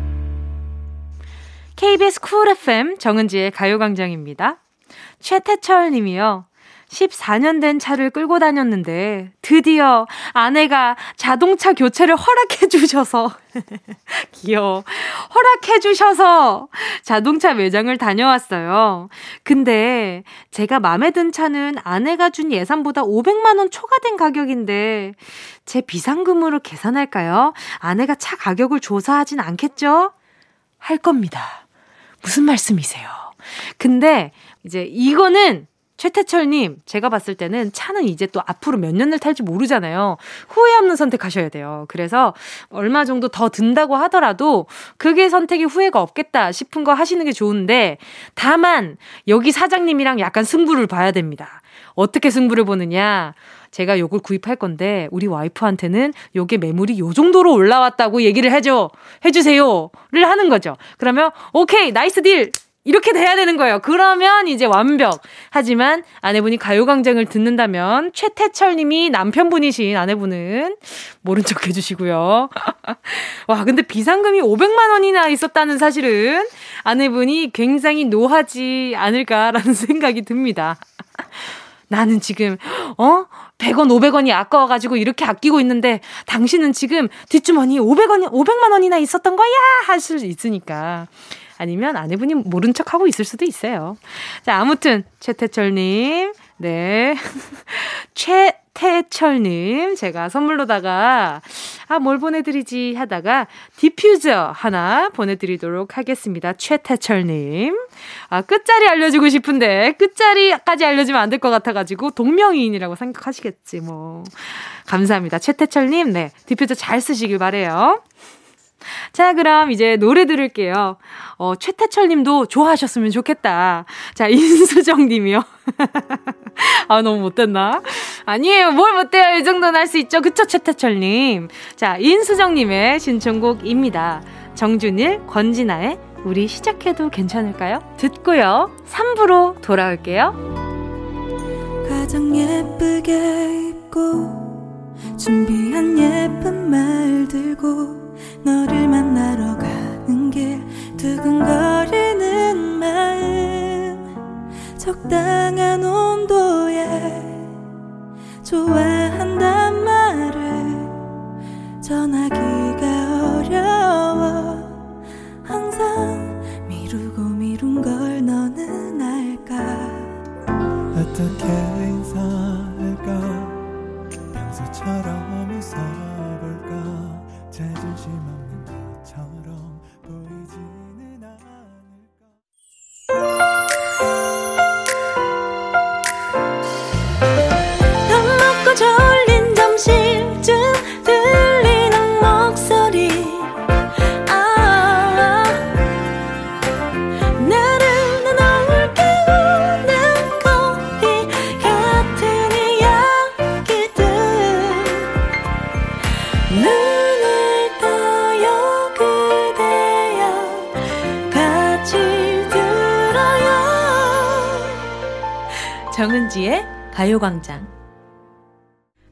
KBS 쿨 FM 정은지의 가요광장입니다. 최태철 님이요. 14년 된 차를 끌고 다녔는데 드디어 아내가 자동차 교체를 허락해 주셔서 귀여워. 허락해 주셔서 자동차 매장을 다녀왔어요. 근데 제가 마음에 든 차는 아내가 준 예산보다 500만 원 초과된 가격인데 제 비상금으로 계산할까요? 아내가 차 가격을 조사하진 않겠죠? 할 겁니다. 무슨 말씀이세요? 근데 이제 이거는 최태철님, 제가 봤을 때는 차는 이제 또 앞으로 몇 년을 탈지 모르잖아요. 후회 없는 선택하셔야 돼요. 그래서 얼마 정도 더 든다고 하더라도 그게 선택이 후회가 없겠다 싶은 거 하시는 게 좋은데 다만 여기 사장님이랑 약간 승부를 봐야 됩니다. 어떻게 승부를 보느냐? 제가 요걸 구입할 건데 우리 와이프한테는 요게 매물이 요 정도로 올라왔다고 얘기를 해줘 해주세요를 하는 거죠. 그러면 오케이 nice deal 이렇게 돼야 되는 거예요. 그러면 이제 완벽. 하지만 아내분이 가요광장을 듣는다면 최태철 님이 남편분이신 아내분은 모른 척 해주시고요. 와, 근데 비상금이 500만 원이나 있었다는 사실은 아내분이 굉장히 노하지 않을까라는 생각이 듭니다. 나는 지금, 어? 100원, 500원이 아까워 가지고 이렇게 아끼고 있는데 당신은 지금 뒷주머니 500원, 500만 원이나 있었던 거야! 하실 수 있으니까. 아니면 아내분이 모른 척 하고 있을 수도 있어요. 자, 아무튼, 최태철 님, 네. 최 태철님, 제가 선물로다가, 아, 뭘 보내드리지 하다가, 디퓨저 하나 보내드리도록 하겠습니다. 최태철님. 아, 끝자리 알려주고 싶은데, 끝자리까지 알려주면 안 될 것 같아가지고, 동명이인이라고 생각하시겠지, 뭐. 감사합니다. 최태철님, 네. 디퓨저 잘 쓰시길 바래요 자, 그럼 이제 노래 들을게요. 어, 최태철 님도 좋아하셨으면 좋겠다. 자, 인수정 님이요. 아, 너무 못됐나? 아니에요. 뭘 못돼요. 이 정도는 할 수 있죠. 그쵸, 최태철 님. 자, 인수정 님의 신청곡입니다. 정준일, 권진아의 우리 시작해도 괜찮을까요? 듣고요. 3부로 돌아올게요. 가장 예쁘게 입고 준비한 예쁜 말 들고 너를 만나러 가는 길 두근거리는 마음. 적당한 온도에 좋아한단 말 가요광장.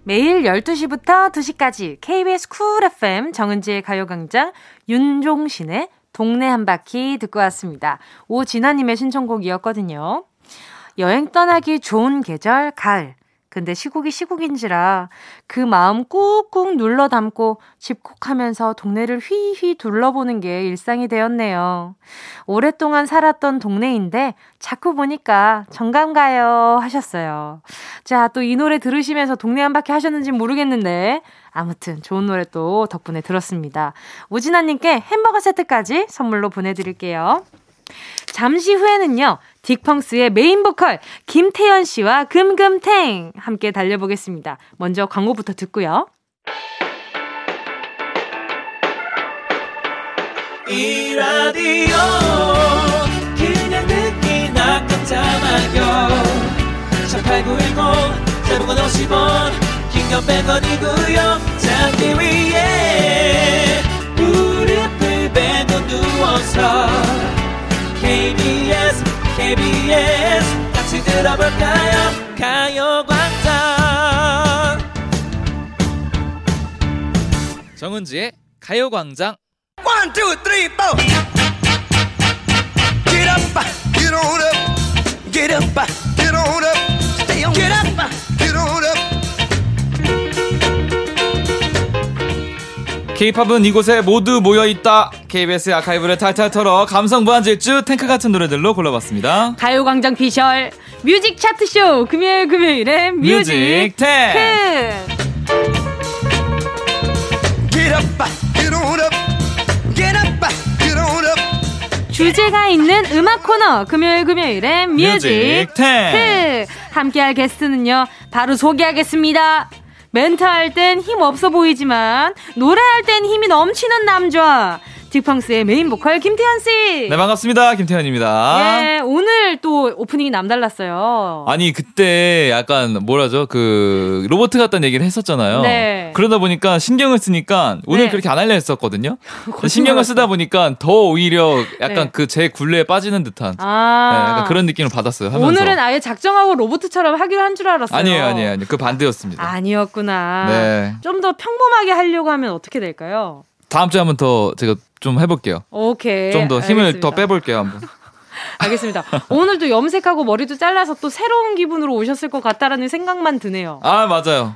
매일 12시부터 2시까지 KBS 쿨 FM 정은지의 가요광장 윤종신의 동네 한 바퀴 듣고 왔습니다. 오진아님의 신청곡이었거든요. 여행 떠나기 좋은 계절, 가을. 근데 시국이 시국인지라 그 마음 꾹꾹 눌러 담고 집콕하면서 동네를 휘휘 둘러보는 게 일상이 되었네요. 오랫동안 살았던 동네인데 자꾸 보니까 정감 가요 하셨어요. 자, 또 이 노래 들으시면서 동네 한 바퀴 하셨는지 모르겠는데 아무튼 좋은 노래 또 덕분에 들었습니다. 오진아님께 햄버거 세트까지 선물로 보내드릴게요. 잠시 후에는요, 딕펑스의 메인 보컬 김태연 씨와 금금탱 함께 달려보겠습니다. 먼저 광고부터 듣고요. 이 라디오 그냥 듣기나 깜짝마요 18910 대목원 50원 긴건 100원이고요 잠기 위에 무릎을 베고 누워서 KBS KBS 같이 들어볼까요 가요광장 정은지의 가요광장 One, two, three, four. Get up, get on up, get up, get on up, stay on, get up, K-팝은 이곳에 모두 모여 있다. KBS 아카이브를 탈탈 털어 감성 무한질주 탱크 같은 노래들로 골라봤습니다. 가요광장 피셜 뮤직 차트 쇼 금요일 금요일에 뮤직, 뮤직 탱. 주제가 있는 음악 코너 금요일 금요일엔 뮤직 뮤직 탱 함께할 게스트는요, 바로 소개하겠습니다. 멘트할 땐 힘 없어 보이지만, 노래할 땐 힘이 넘치는 남자. 딕펑스의 메인 보컬 김태현 씨. 네 반갑습니다 김태현입니다. 예 오늘 또 오프닝이 남달랐어요. 아니 그때 약간 뭐라죠 그 로봇 같다는 얘기를 했었잖아요. 네. 그러다 보니까 신경을 쓰니까 오늘 네. 그렇게 안 하려 했었거든요. 신경을 쓰다 보니까 더 오히려 약간 네. 그제 굴레에 빠지는 듯한 아~ 네, 약간 그런 느낌을 받았어요. 하면서. 오늘은 아예 작정하고 로봇처럼 하기로 한 줄 알았어요. 아니에요, 아니에요, 아니에요. 그 반대였습니다. 아니었구나. 네. 좀 더 평범하게 하려고 하면 어떻게 될까요? 다음 주에 한번 더 제가 좀 해볼게요. 오케이. 좀 더 힘을 알겠습니다. 더 빼볼게요 한번. 알겠습니다. 오늘도 염색하고 머리도 잘라서 또 새로운 기분으로 오셨을 것 같다라는 생각만 드네요. 아 맞아요.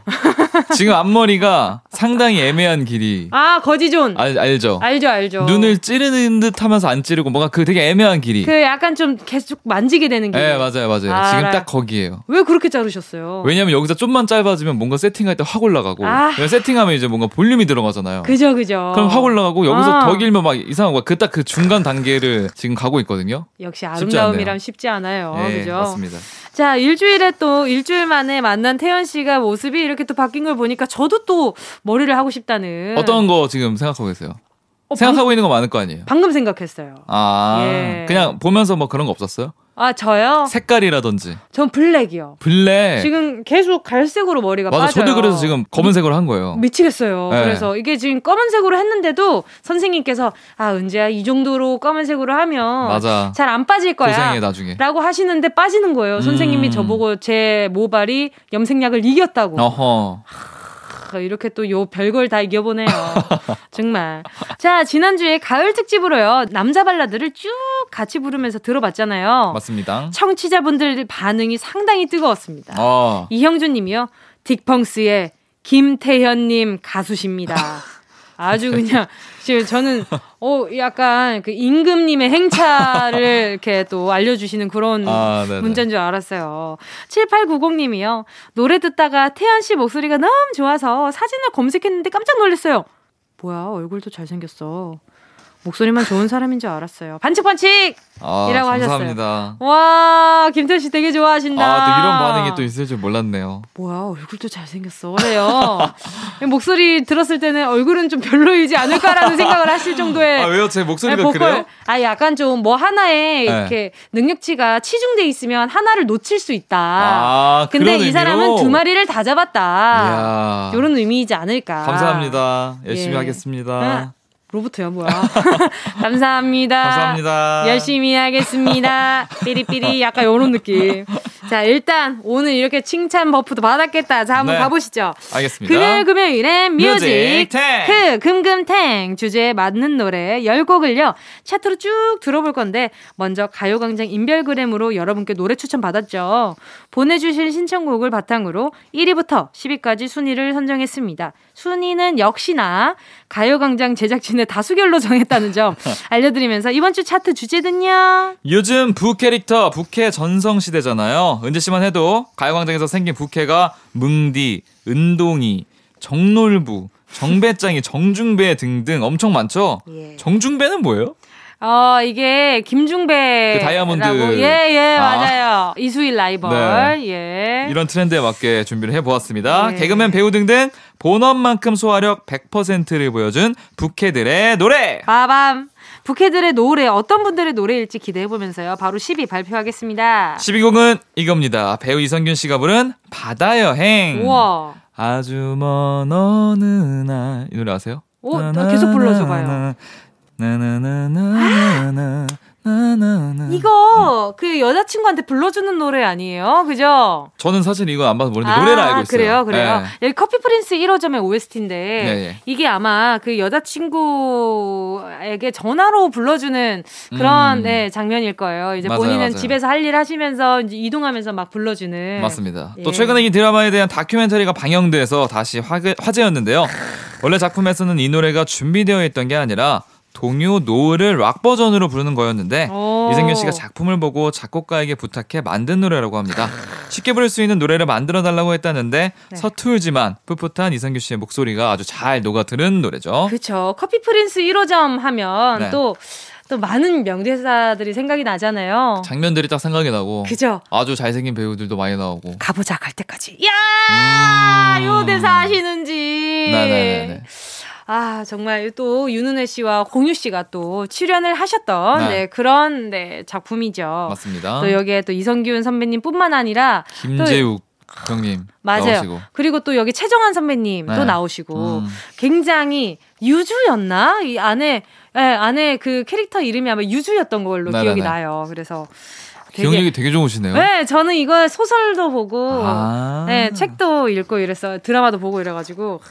지금 앞머리가 상당히 애매한 길이. 아 거지존. 알, 알죠. 알죠 알죠. 눈을 찌르는 듯하면서 안 찌르고 뭔가 그 되게 애매한 길이. 그 약간 좀 계속 만지게 되는 길. 네 맞아요 맞아요. 아, 지금 딱 거기에요. 왜 그렇게 자르셨어요? 왜냐면 여기서 좀만 짧아지면 뭔가 세팅할 때 확 올라가고. 아. 세팅하면 이제 뭔가 볼륨이 들어가잖아요. 그죠 그죠. 그럼 확 올라가고 여기서 아. 더 길면 막 이상한 거야. 그 딱그 그 중간 단계를 지금 가고 있거든요. 역시 아름다움이란 쉽지 않아요. 네, 그죠? 맞습니다. 자, 일주일에 또 일주일 만에 만난 태연 씨가 모습이 이렇게 또 바뀐 걸 보니까 저도 또 머리를 하고 싶다는. 어떤 거 지금 생각하고 계세요? 어, 생각하고 방, 있는 거 많을 거 아니에요? 방금 생각했어요. 아, 예. 그냥 보면서 뭐 그런 거 없었어요? 아 저요? 색깔이라든지. 전 블랙이요. 블랙. 지금 계속 갈색으로 머리가 맞아, 빠져요. 저도 그래서 지금 검은색으로 한 거예요. 미치겠어요. 네. 그래서 이게 지금 검은색으로 했는데도 선생님께서 아 은재야 이 정도로 검은색으로 하면 잘안 빠질 거야. 고생해 나중에. 라고 하시는데 빠지는 거예요. 선생님이 음. 저보고 제 모발이 염색약을 이겼다고. 어허. 이렇게 또 요 별걸 다 이겨보네요. 정말. 자, 지난주에 가을 특집으로요. 남자 발라드를 쭉 같이 부르면서 들어봤잖아요. 맞습니다. 청취자분들 반응이 상당히 뜨거웠습니다. 어. 이형준 님이요. 딕펑스의 김태현님 가수십니다. 아주 그냥 지금 저는 어 약간 그 임금님의 행차를 이렇게 또 알려주시는 그런 아, 문자인 줄 알았어요. 7890님이요. 노래 듣다가 태연 씨 목소리가 너무 좋아서 사진을 검색했는데 깜짝 놀랐어요. 뭐야 얼굴도 잘생겼어. 목소리만 좋은 사람인 줄 알았어요. 반칙반칙! 아, 이라고 감사합니다. 하셨어요. 와, 김태현 씨 되게 좋아하신다. 아, 또 이런 반응이 또 있을 줄 몰랐네요. 뭐야, 얼굴도 잘생겼어. 그래요. 목소리 들었을 때는 얼굴은 좀 별로이지 않을까라는 생각을 하실 정도의. 아, 왜요? 제 목소리가 보컬, 그래요? 아, 약간 좀 뭐 하나에 네. 이렇게 능력치가 치중돼 있으면 하나를 놓칠 수 있다. 아, 근데 이 사람은 두 마리를 다 잡았다. 이런 의미이지 않을까. 감사합니다. 열심히 예. 하겠습니다. 아. 로봇이야 뭐야? 감사합니다. 감사합니다. 열심히 하겠습니다. 삐리삐리 약간 요런 느낌. 자 일단 오늘 이렇게 칭찬 buff도 받았겠다. 자 한번 네. 가보시죠. 알겠습니다. 금요일 금요일엔 뮤직 크 금금탱 주제에 맞는 노래 10곡을요 차트로 쭉 들어볼 건데 먼저 가요광장 인별그램으로 여러분께 노래 추천 받았죠. 보내주신 신청곡을 바탕으로 1위부터 10위까지 순위를 선정했습니다. 순위는 역시나 가요광장 제작진의 다수결로 정했다는 점 알려드리면서 이번 주 차트 주제는요. 요즘 부캐릭터 부캐 전성 시대잖아요. 은재 씨만 해도 가요광장에서 생긴 부캐가 뭉디, 은동이, 정놀부, 정배짱이, 정중배 등등 엄청 많죠? 예. 정중배는 뭐예요? 어, 이게 김중배. 그 다이아몬드. 예, 예, 아. 맞아요. 이수일 라이벌. 네. 예. 이런 트렌드에 맞게 준비를 해보았습니다. 예. 개그맨 배우 등등 본업만큼 소화력 100%를 보여준 부캐들의 노래. 빠밤. 부캐들의 노래 어떤 분들의 노래일지 기대해 보면서요. 바로 10위 발표하겠습니다. 12곡은 이겁니다. 배우 이성균 씨가 부른 바다 여행. 우와. 아주 먼 어느 날 이 노래 아세요? 오, 계속 불러줘 봐요. 나나나 나나나 이거 그 여자친구한테 불러주는 노래 아니에요? 그죠? 저는 사실 이거 안 봐서 모르는데 아, 노래를 알고 있어요. 그래요, 그래요. 네. 여기 커피 프린스 1호점의 OST인데 네, 네. 이게 아마 그 여자친구에게 전화로 불러주는 그런 음. 네, 장면일 거예요. 이제 맞아요, 본인은 맞아요. 집에서 할 일 하시면서 이동하면서 막 불러주는. 맞습니다. 예. 또 최근에 이 드라마에 대한 다큐멘터리가 방영돼서 다시 화제, 화제였는데요. 원래 작품에서는 이 노래가 준비되어 있던 게 아니라 동요 노을을 락 버전으로 부르는 거였는데 이승균 씨가 작품을 보고 작곡가에게 부탁해 만든 노래라고 합니다. 쉽게 부를 수 있는 노래를 만들어 달라고 했다는데 네. 서툴지만 풋풋한 이승균 씨의 목소리가 아주 잘 녹아드는 노래죠. 그렇죠. 커피 프린스 1호점 하면 네. 또또 많은 명대사들이 생각이 나잖아요. 장면들이 딱 생각이 나고. 그죠? 아주 잘생긴 배우들도 많이 나오고. 가보자 갈 때까지. 야, 음. 요 대사 하시는지. 네네네. 아, 정말 또 윤은혜 씨와 공유 씨가 또 출연을 하셨던 네. 네, 그런 네, 작품이죠. 맞습니다. 또 여기에 또 이성균 선배님뿐만 아니라 김재욱 형님 맞아요. 나오시고. 그리고 또 여기 최정환 선배님도 네. 나오시고 음. 굉장히 유주였나? 이 안에 예, 안에 그 캐릭터 이름이 아마 유주였던 걸로 네네네. 기억이 나요. 그래서 되게, 기억력이 되게 좋으시네요. 네, 저는 이거 소설도 보고, 아~ 네, 책도 읽고 이랬어, 드라마도 보고 이래가지고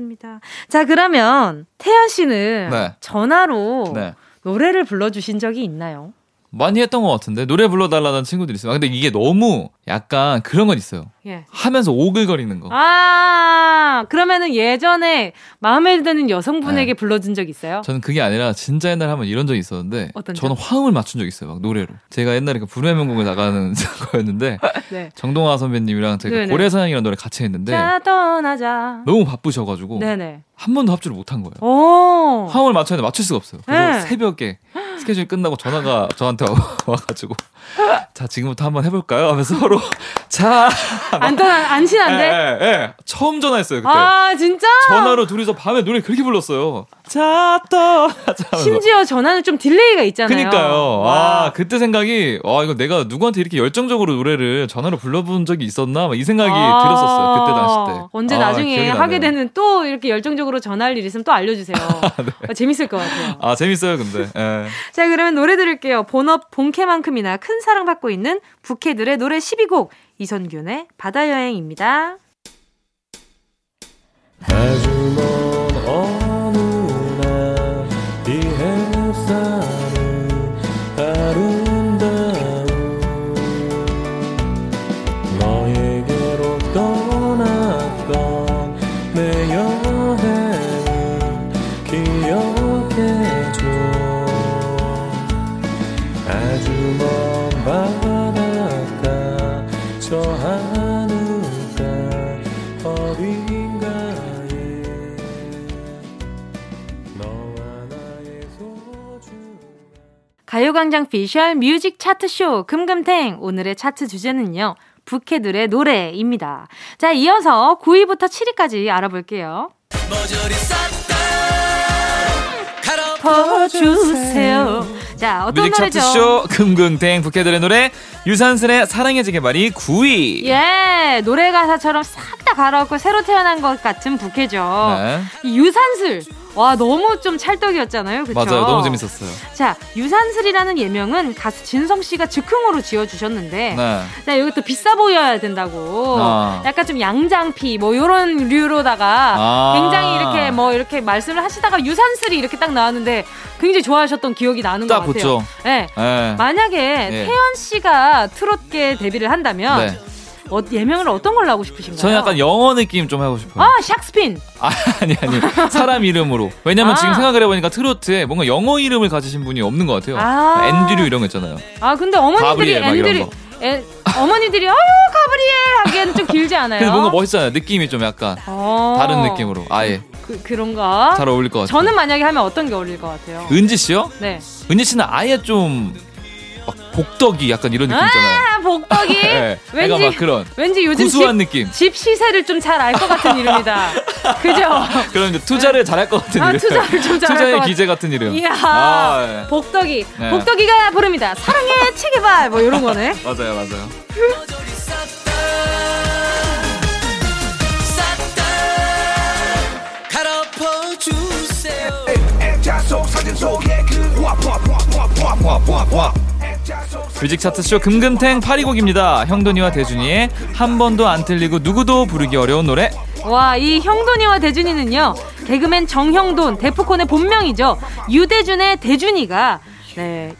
좋습니다. 자, 그러면 태연 씨는 네. 전화로 네. 노래를 불러주신 적이 있나요? 많이 했던 것 같은데 노래 불러달라는 친구들이 있어요. 아, 근데 이게 너무 약간 그런 건 있어요. 예. 하면서 오글거리는 거. 아 그러면은 예전에 마음에 드는 여성분에게 네. 불러준 적 있어요? 저는 그게 아니라 진짜 옛날에 한번 이런 적이 있었는데 저는 화음을 맞춘 적 있어요. 막 노래로. 제가 옛날에 그 불후의 명곡에 나가는 거였는데 네. 정동아 선배님이랑 제가 고래사냥이라는 노래 같이 했는데 자 떠나자 너무 바쁘셔가지고 네네. 한 번도 합주를 못 한 거예요. 오. 화음을 맞췄는데 맞출 수가 없어요. 그래서 네. 새벽에 스케줄 끝나고 전화가 저한테 와가지고 자 지금부터 한번 해볼까요? 하면서 서로 자안 떠나 안 친한데? 예, 예, 예. 처음 전화했어요 그때. 아 진짜? 전화로 둘이서 밤에 노래 그렇게 불렀어요. 자떠 심지어 전화는 좀 딜레이가 있잖아요. 그니까요. 아 그때 생각이 아 이거 내가 누구한테 이렇게 열정적으로 노래를 전화로 불러본 적이 있었나 이 생각이 아~ 들었었어요 그때 당시 때. 언제 아, 나중에 하게 되는 또 이렇게 열정적으로 전화할 일 있으면 또 알려주세요. 네. 아, 재밌을 것 같아요. 아 재밌어요 근데. 예. 자 그러면 노래 들을게요. 본업 본캐만큼이나 큰 사랑받고 있는 부캐들의 노래 12곡 이선균의 바다여행입니다. 가요광장 피셜 뮤직 차트쇼 금금탱 오늘의 차트 주제는요. 부캐들의 노래입니다. 자, 이어서 9위부터 7위까지 알아볼게요. 퍼주세요. 자, 어떤 뮤직 노래죠? 차트쇼 금금탱 부캐들의 노래 유산슬의 사랑해지게 말이 9위. 예, 노래 가사처럼 싹 다 갈아엎고 새로 태어난 것 같은 부캐죠. 네. 유산슬. 와 너무 좀 찰떡이었잖아요. 그쵸? 맞아요. 너무 재밌었어요. 자 유산슬이라는 예명은 가수 진성 씨가 즉흥으로 지어주셨는데 네. 자 여기 또 비싸 보여야 된다고 아. 약간 좀 양장피 뭐 이런 류로다가 아. 굉장히 이렇게 뭐 이렇게 말씀을 하시다가 유산슬이 이렇게 딱 나왔는데 굉장히 좋아하셨던 기억이 나는 것 같아요. 붙죠. 네. 네. 만약에 네. 태연 씨가 트롯계 데뷔를 한다면. 네. 어, 예명을 어떤 걸로 하고 싶으신가요? 저는 약간 영어 느낌 좀 하고 싶어요. 아, 샥스핀. 아, 아니 아니. 사람 이름으로. 왜냐면 아. 지금 생각을 해보니까 트로트에 뭔가 영어 이름을 가지신 분이 없는 것 같아요. 아. 앤드류 이런 거 있잖아요. 아, 근데 어머니들이 앤드류 에, 어머니들이 어유 가브리엘 하기에는 좀 길지 않아요? 근데 뭔가 멋있잖아요. 느낌이 좀 약간 어. 다른 느낌으로. 아예. 그, 그런가? 잘 어울릴 것 같아요. 저는 만약에 하면 어떤 게 어울릴 것 같아요? 은지 씨요? 네. 은지 씨는 아예 좀 복덕이 약간 이런 느낌 있잖아요. 아, 복덕이. 네, 왠지 막 그런 왠지 요즘 구수한 집, 느낌. 집 시세를 좀 잘 알 것 같은 이름이다. 그죠? 그럼 이제 투자를 잘할 것 같은 아, 이름. 투자를 좀 잘할 투자의 기재 같은 이름. 이야. 아, 네. 복덕이. 네. 복덕이가 부릅니다. 사랑의 체계발 뭐 이런 거네. 맞아요, 맞아요. 뮤직 차트쇼 금금탱 8위곡입니다. 형돈이와 대준이의 한 번도 안 틀리고 누구도 부르기 어려운 노래. 와, 이 형돈이와 대준이는요. 개그맨 정형돈, 데프콘의 본명이죠. 유대준의 대준이가 네.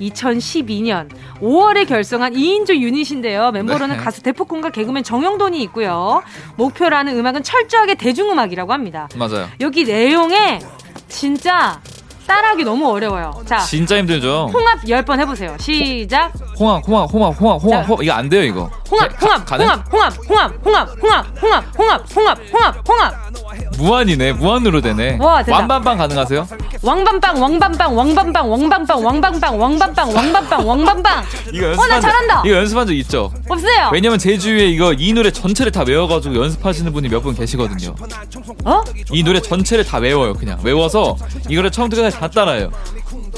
2012년 5월에 결성한 2인조 유닛인데요. 멤버로는 네. 가수 데프콘과 개그맨 정형돈이 있고요. 목표라는 음악은 철저하게 대중음악이라고 합니다. 맞아요. 여기 내용에 진짜 따라하기 너무 어려워요. 자, 진짜 힘들죠. 홍합 10번 해보세요. 시작. 홍합, 홍합, 홍합, 홍합, 홍합, 홍합. 이거 안 돼요, 이거. 홍합, 홍합, 홍합, 홍합, 홍합, 홍합, 홍합, 홍합, 홍합, 홍합, 홍합, 홍합, 홍합. 무한이네. 무한으로 되네. 와, 왕밤빵 가능하세요? 왕밤빵, 왕밤빵, 왕밤빵, 왕밤빵, 왕밤빵, 왕밤빵, 왕밤빵, 왕밤빵. 이거 연습한 어, 나 잘한다. 이거 연습한 적 있죠? 없어요. 왜냐면 제 주위에 이거 이 노래 전체를 다 외워가지고 연습하시는 분이 몇 분 계시거든요. 어? 이 노래 전체를 다 외워요, 그냥 외워서 이거를 처음부터 끝까지 다 따라해요.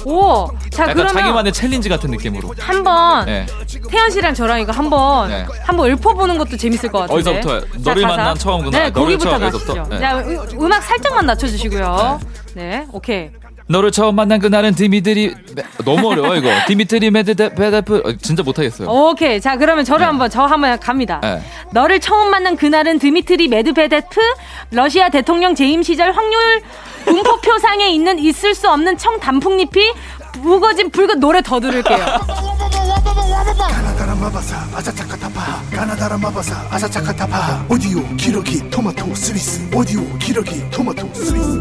오, 자 약간 그러면 자기만의 챌린지 같은 느낌으로. 한번 네. 태연 씨랑 저랑 이거 한번 네. 한번 읊어보는 것도 재밌을 것 같은데. 어디서부터? 너를 자, 만난 처음 그날. 네, 거기부터 가시죠. 네. 자, 음악 살짝만 낮춰주시고요. 네, 네 오케이. 너를 처음 만난 그날은 디미트리 너무 어려워 이거 디미트리 메드베데프 어, 진짜 못하겠어요. 오케이 자 그러면 저를 네. 한번 저 한번 갑니다. 네. 너를 처음 만난 그날은 드미트리 메드베데프 러시아 대통령 재임 시절 확률 분포표상에 있는 있을 수 없는 청 단풍잎이 무거진 붉은 노래 더 들을게요. 오디오 기러기 토마토 스리스 오디오 기러기 토마토 스리스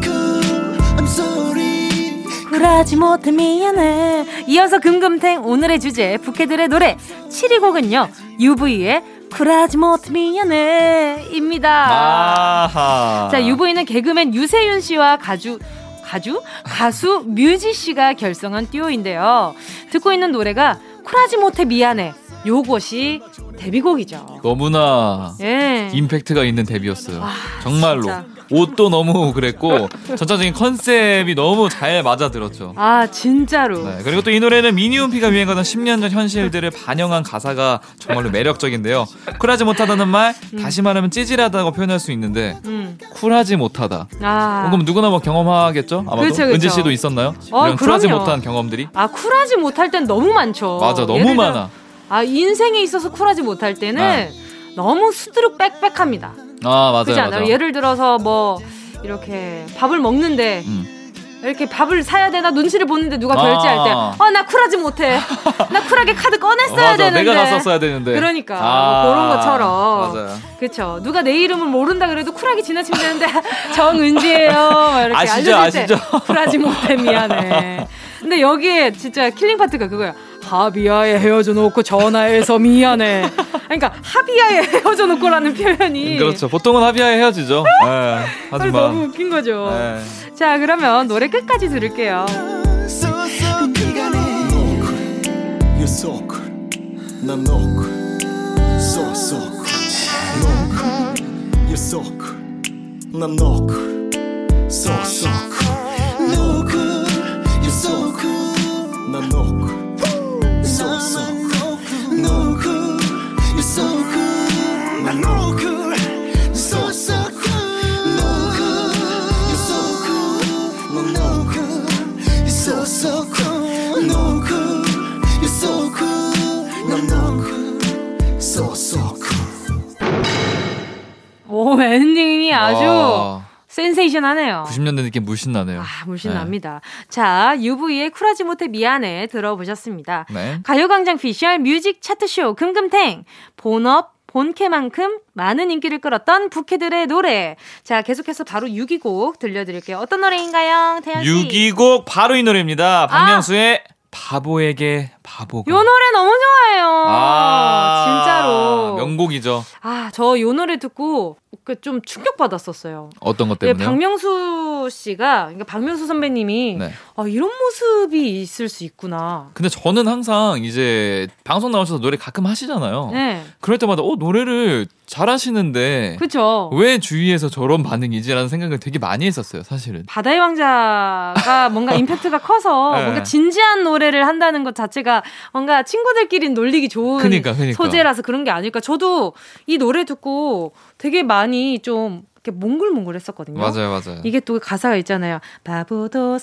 쿨하지 못해 미안해 이어서 금금탱 오늘의 주제 부캐들의 노래 7위 곡은요 UV의 쿨하지 못해 미안해 입니다 아하. 자 UV는 개그맨 유세윤 씨와 가주 가주 가수 뮤지 씨가 결성한 듀오인데요 듣고 있는 노래가 쿨하지 못해 미안해 요것이 데뷔곡이죠. 너무나 예. 임팩트가 있는 데뷔였어요. 아, 정말로. 진짜. 옷도 너무 그랬고 전체적인 컨셉이 너무 잘 맞아들었죠. 아 진짜로. 네, 그리고 또 이 노래는 미니홈피가 유행하던 10년 전 현실들을 반영한 가사가 정말로 매력적인데요. 쿨하지 못하다는 말 음. 다시 말하면 찌질하다고 표현할 수 있는데 음. 쿨하지 못하다. 아. 그럼 누구나 뭐 경험하겠죠? 아마도 그쵸, 그쵸. 은지 씨도 있었나요? 어, 이런 쿨하지 못한 경험들이? 아 쿨하지 못할 땐 너무 많죠. 맞아 너무 많아. 아 인생에 있어서 쿨하지 못할 때는 아. 너무 수두룩 빽빽합니다. 아 맞아요. 그렇지 않아요? 예를 들어서 뭐 이렇게 밥을 먹는데 음. 이렇게 밥을 사야 되나 눈치를 보는데 누가 결제할 때, 아, 나 쿨하지 못해. 나 쿨하게 카드 꺼냈어야 어, 되는데. 내가 갔었어야 되는데. 그러니까 아, 뭐 그런 것처럼. 맞아요. 그렇죠. 누가 내 이름을 모른다 그래도 쿨하게 지나치면 되는데 정은지예요. 이렇게 아시죠, 알려줄 아시죠? 때 쿨하지 못해 미안해. 근데 여기에 진짜 killing 파트가 그거야. 하비아에 헤어져 놓고 전화해서 미안해. 그러니까 하비아에 헤어져 놓고라는 표현이 그렇죠. 보통은 하비아에 헤어지죠. 네, 하지만 너무 웃긴 거죠. 네. 자 그러면 노래 끝까지 들을게요. 아주 와. 센세이션하네요. 90년대 느낌 물씬 나네요. 아, 물씬 네. 납니다. 자, UV의 쿨하지 못해 미안해 들어보셨습니다. 네. 가요광장 피셜 뮤직 차트쇼 금금탱 본업 본캐만큼 많은 인기를 끌었던 부캐들의 노래. 자, 계속해서 바로 6위곡 들려드릴게요. 어떤 노래인가요, 태연 씨? 6위곡 바로 이 노래입니다. 박명수의 아! 바보에게 바보가. 요 노래 너무 좋아해요. 아, 진짜로. 명곡이죠. 아, 저 요 노래 듣고 그 좀 충격받았었어요. 어떤 것 때문에? 박명수 씨가, 그러니까 박명수 선배님이 네. 아, 이런 모습이 있을 수 있구나. 근데 저는 항상 이제 방송 나오셔서 노래 가끔 하시잖아요. 네. 그럴 때마다 어, 노래를 잘하시는데 그쵸. 왜 주위에서 저런 반응이지라는 생각을 되게 많이 했었어요, 사실은. 바다의 왕자가 뭔가 임팩트가 커서 네. 뭔가 진지한 노래를 한다는 것 자체가 뭔가 친구들끼리 놀리기 좋은 그러니까, 그러니까. 소재라서 그런 게 아닐까. 저도 이 노래 듣고 되게 많이 좀 이렇게 몽글몽글 했었거든요. 맞아요, 맞아요. 이게 또 가사가 있잖아요. 바보도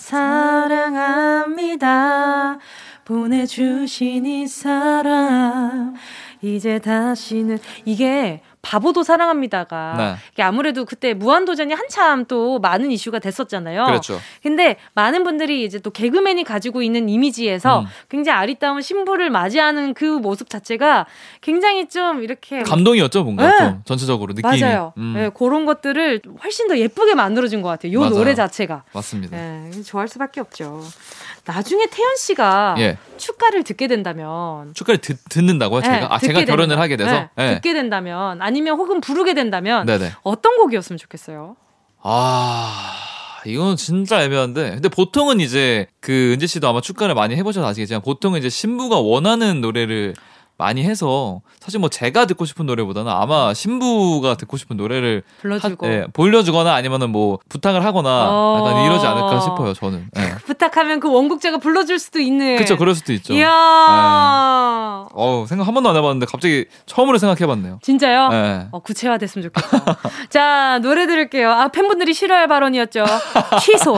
사랑합니다. 보내주신 이 사람 이제 다시는 이게 바보도 사랑합니다가 네. 이게 아무래도 그때 무한도전이 한참 또 많은 이슈가 됐었잖아요. 그렇죠. 근데 많은 분들이 이제 또 개그맨이 가지고 있는 이미지에서 음. 굉장히 아리따운 신부를 맞이하는 그 모습 자체가 굉장히 좀 이렇게 감동이었죠, 뭔가 네. 좀 전체적으로 느낌이. 맞아요. 음. 네, 그런 것들을 훨씬 더 예쁘게 만들어진 것 같아요. 이 노래 자체가. 맞습니다. 네, 좋아할 수밖에 없죠. 나중에 태연 씨가 예. 축가를 듣게 된다면 축가를 듣, 듣는다고요? 네, 제가 아 제가 결혼을 하게 돼서 네, 듣게 된다면 아니면 혹은 부르게 된다면 네네. 어떤 곡이었으면 좋겠어요? 아. 이건 진짜 애매한데. 근데 보통은 이제 그 은지 씨도 아마 축가를 많이 해보셔서 아시겠지만 보통은 이제 신부가 원하는 노래를 많이 해서 사실 뭐 제가 듣고 싶은 노래보다는 아마 신부가 듣고 싶은 노래를 불러주고. 하, 예, 보려주거나 아니면은 뭐 부탁을 하거나 어... 약간 이러지 않을까 싶어요 저는. 예. 부탁하면 그 원곡자가 불러줄 수도 있는. 그렇죠 그럴 수도 있죠. 이야. 예. 어 생각 한 번도 안 해봤는데 갑자기 처음으로 생각해봤네요. 진짜요? 예. 어, 구체화됐으면 좋겠다. 자 노래 들을게요. 아 팬분들이 싫어할 발언이었죠. 취소.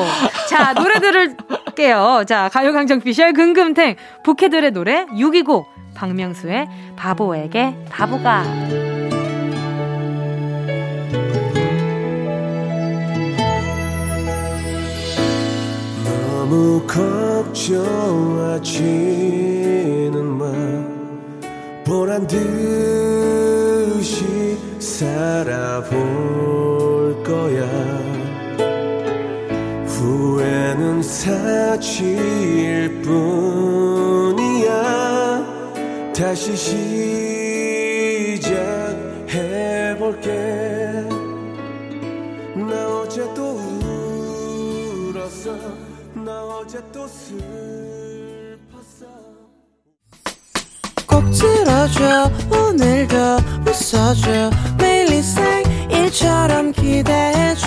자 노래 들을게요. 자 가요강정 피셜 금금탱. 부캐들의 노래 6이고 박명수의 바보에게 바보가. 너무 걱정하지는 마. 보란 듯이 살아볼 거야. 후회는 사치일 뿐이야 다시 시작해볼게. 나 어제 또 울었어. 나 어제 또 슬펐어. 꼭 들어줘. 오늘도 웃어줘. 매일 일상일처럼 기대해줘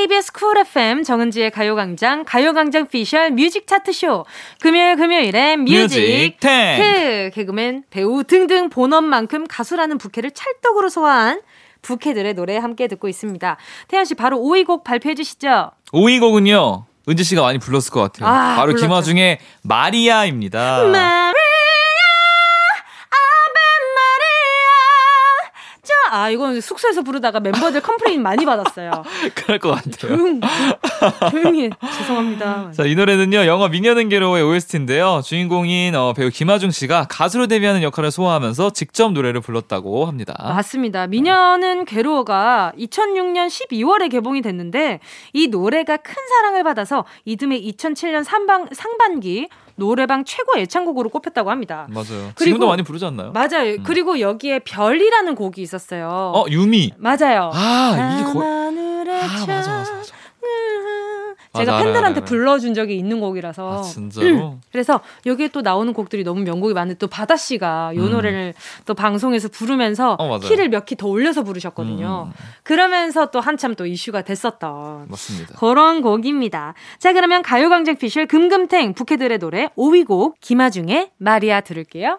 KBS Cool FM 정은지의 가요광장, 가요광장 피셜 뮤직 차트쇼. 금요일 금요일엔 뮤직, 뮤직 개그맨, 배우 등등 본업만큼 가수라는 부캐를 찰떡으로 소화한 부캐들의 노래 함께 듣고 있습니다. 태연 씨 바로 5위 곡 발표해 주시죠. 5위 곡은요. 은지 씨가 많이 불렀을 것 같아요. 아, 바로 김아중의 마리아입니다. 마리아 아, 이건 숙소에서 부르다가 멤버들 complain 많이 받았어요. 그럴 것 같아요. 조용, 조용히 죄송합니다. 자, 이 노래는요, 영화 미녀는 괴로워의 OST인데요. 주인공인 어, 배우 김하중 씨가 가수로 데뷔하는 역할을 소화하면서 직접 노래를 불렀다고 합니다. 맞습니다. 미녀는 괴로워가 2006년 12월에 개봉이 됐는데 이 노래가 큰 사랑을 받아서 이듬해 2007년 상반, 상반기 노래방 최고 애창곡으로 꼽혔다고 합니다. 맞아요. 그리고, 지금도 많이 부르지 않나요? 맞아요. 음. 그리고 여기에 별이라는 곡이 있었어요. 어, 유미. 맞아요. 아, 이 곡. 아, 맞아, 맞아, 맞아. 제가 맞아, 팬들한테 알아, 알아. 불러준 적이 있는 곡이라서. 아, 진짜로? 그래서 여기에 또 나오는 곡들이 너무 명곡이 많은데 또 바다 씨가 이 음. 노래를 또 방송에서 부르면서 어, 키를 몇 키 더 올려서 부르셨거든요. 음. 그러면서 또 한참 또 이슈가 됐었던 맞습니다. 그런 곡입니다. 자 그러면 가요광장 피셜 금금탱 부캐들의 노래 5위 곡 김아중의 마리아 들을게요.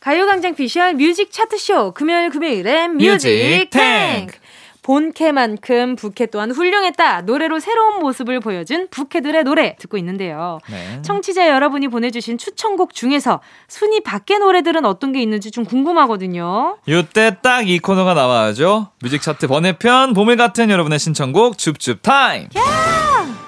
가요광장 피셜 뮤직 차트쇼 금요일 금요일엔 뮤직 탱크. 본캐만큼 부캐 또한 훌륭했다. 노래로 새로운 모습을 보여준 부캐들의 노래 듣고 있는데요. 네. 청취자 여러분이 보내주신 추천곡 중에서 순위 밖의 노래들은 어떤 게 있는지 좀 궁금하거든요. 이때 딱 이 코너가 나와야죠. 뮤직 차트 번외편 보물 같은 여러분의 신청곡 줍줍 타임.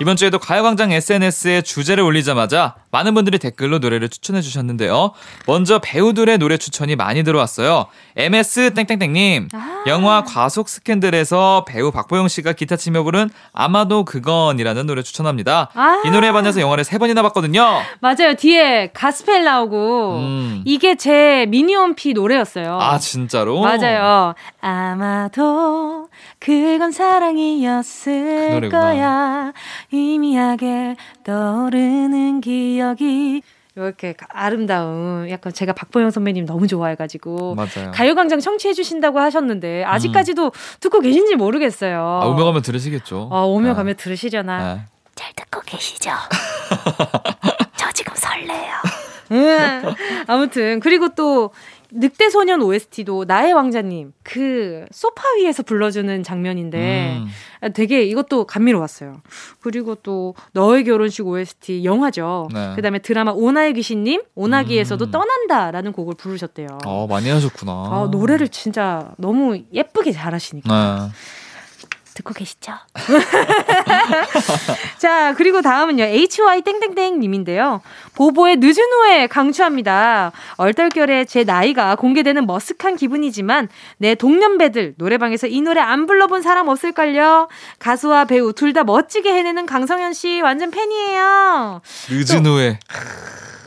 이번 주에도 가요광장 SNS에 주제를 올리자마자 많은 분들이 댓글로 노래를 추천해 주셨는데요. 먼저 배우들의 노래 추천이 많이 들어왔어요. MS 땡땡땡님, 아~ 영화 과속 스캔들에서 배우 박보영 씨가 기타 치며 부른 아마도 그건이라는 노래 추천합니다. 아~ 이 노래에 반해서 영화를 세 번이나 봤거든요. 맞아요. 뒤에 가스펠 나오고 음. 이게 제 미니홈피 노래였어요. 아 진짜로? 맞아요. 아마도 그건 사랑이었을 그 거야. 희미하게 떠오르는 기억이 이렇게 아름다운 약간 제가 박보영 선배님 너무 좋아해가지고 맞아요. 가요광장 청취해 주신다고 하셨는데 아직까지도 음. 듣고 계신지 모르겠어요. 아, 오며 가면 들으시겠죠. 어, 오며 네. 가면 들으시려나. 네. 잘 듣고 계시죠? 저 지금 설레요. 음, 아무튼 그리고 또 늑대 소년 OST도 나의 왕자님 그 소파 위에서 불러주는 장면인데 음. 되게 이것도 감미로웠어요. 그리고 또 너의 결혼식 OST 영화죠. 네. 그다음에 드라마 오나의 귀신님 오나기에서도 음. 떠난다라는 곡을 부르셨대요. 어 많이 하셨구나. 아, 노래를 진짜 너무 예쁘게 잘하시니까. 네. 듣고 계시죠? 자, 그리고 다음은요. HY 땡땡땡 님인데요. 보보의 늦은 후에 강추합니다. 얼떨결에 제 나이가 공개되는 머쓱한 기분이지만 내 동년배들 노래방에서 이 노래 안 불러본 사람 없을걸요. 가수와 배우 둘 다 멋지게 해내는 강성현 씨 완전 팬이에요. 늦은 후에.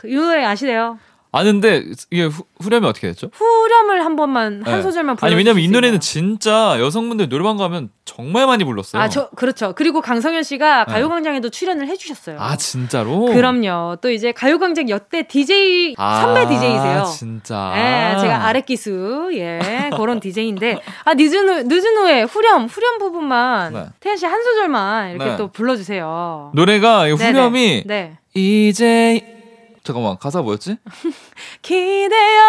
이 노래 아시래요? 아는데 이게 후, 후렴이 어떻게 됐죠? 후렴을 한 번만 한 네. 소절만 불러 아니 왜냐면 이 노래는 진짜 여성분들 노래방 가면 정말 많이 불렀어요. 아, 저 그렇죠. 그리고 강성현 씨가 네. 가요광장에도 출연을 해주셨어요. 아 진짜로? 그럼요. 또 이제 가요광장 여태 DJ 아, 선배 DJ세요. 진짜. 예, 제가 아랫기수 예 그런 DJ인데 아 늦은 후, 늦은 후에 후렴 후렴 부분만 네. 태연 씨 한 소절만 이렇게 네. 또 불러주세요. 노래가 후렴이 네. 이제 잠깐만 가사 뭐였지? 기대어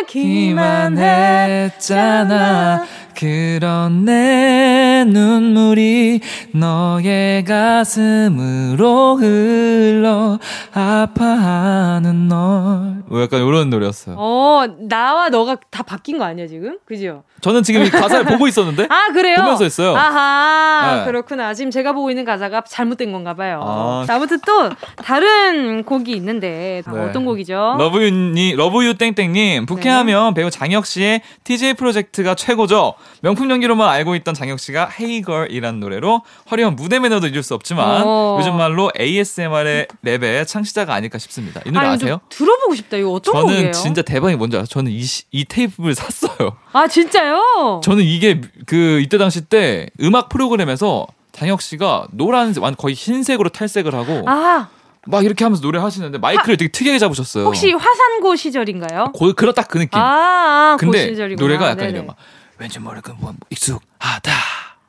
올기만 했잖아 그런 내 눈물이 너의 가슴으로 흘러 아파하는 널. 뭐 약간 이런 노래였어요. 어, 나와 너가 다 바뀐 거 아니야, 지금? 그죠? 저는 지금 가사를 보고 있었는데. 아, 그래요? 보면서 했어요. 아하, 네. 그렇구나. 지금 제가 보고 있는 가사가 잘못된 건가 봐요. 아. 아무튼 또 다른 곡이 있는데 네. 어떤 곡이죠? 러브유니, 러브유 땡땡님, 부캐하면 네. 배우 장혁 씨의 TJ 프로젝트가 최고죠. 명품 연기로만 알고 있던 장혁 씨가 Hey Girl이란 노래로 화려한 무대 매너도 잊을 수 없지만 오. 어. 요즘 말로 ASMR의 랩의 창시자가 아닐까 싶습니다. 이 노래 아니, 아세요? 들어보고 싶다. 이거 어떤 저는 곡이에요? 진짜 대박이 뭔지 알아요? 저는 이, 이 테이프를 샀어요. 아 진짜요? 저는 이게 그 이때 당시 때 음악 프로그램에서 장혁 씨가 노란색, 거의 흰색으로 탈색을 하고 아. 막 이렇게 하면서 노래 하시는데 마이크를 하, 되게 특이하게 잡으셨어요. 혹시 화산고 시절인가요? 고, 그렇다 그 느낌. 아, 근데 노래가 약간 이런 막 왠지 모르게 뭐 익숙하다.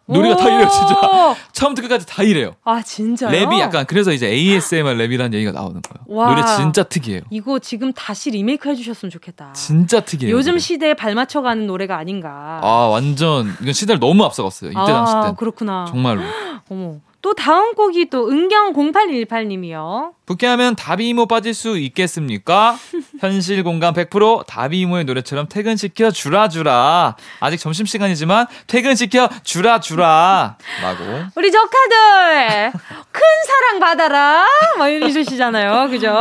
노래가 다 이래요, 진짜. 처음부터 끝까지 다 이래요. 아, 진짜요? 랩이 약간, 그래서 이제 ASMR 랩이라는 얘기가 나오는 거예요. 와, 노래 진짜 특이해요. 이거 지금 다시 리메이크 해주셨으면 좋겠다. 진짜 특이해요. 요즘. 시대에 발맞춰가는 노래가 아닌가. 아, 완전, 이건 시대를 너무 앞서갔어요. 이때 아, 당시 때. 그렇구나. 정말로. 어머. 또 다음 곡이 또 은경 0818님이요. 부캐하면 다비이모 빠질 수 있겠습니까? 현실 공감 100% 다비이모의 노래처럼 퇴근시켜 주라 주라. 아직 점심 시간이지만 퇴근시켜 주라 주라. 라고. 우리 조카들 큰 사랑 받아라. 막 이러시잖아요. 그죠?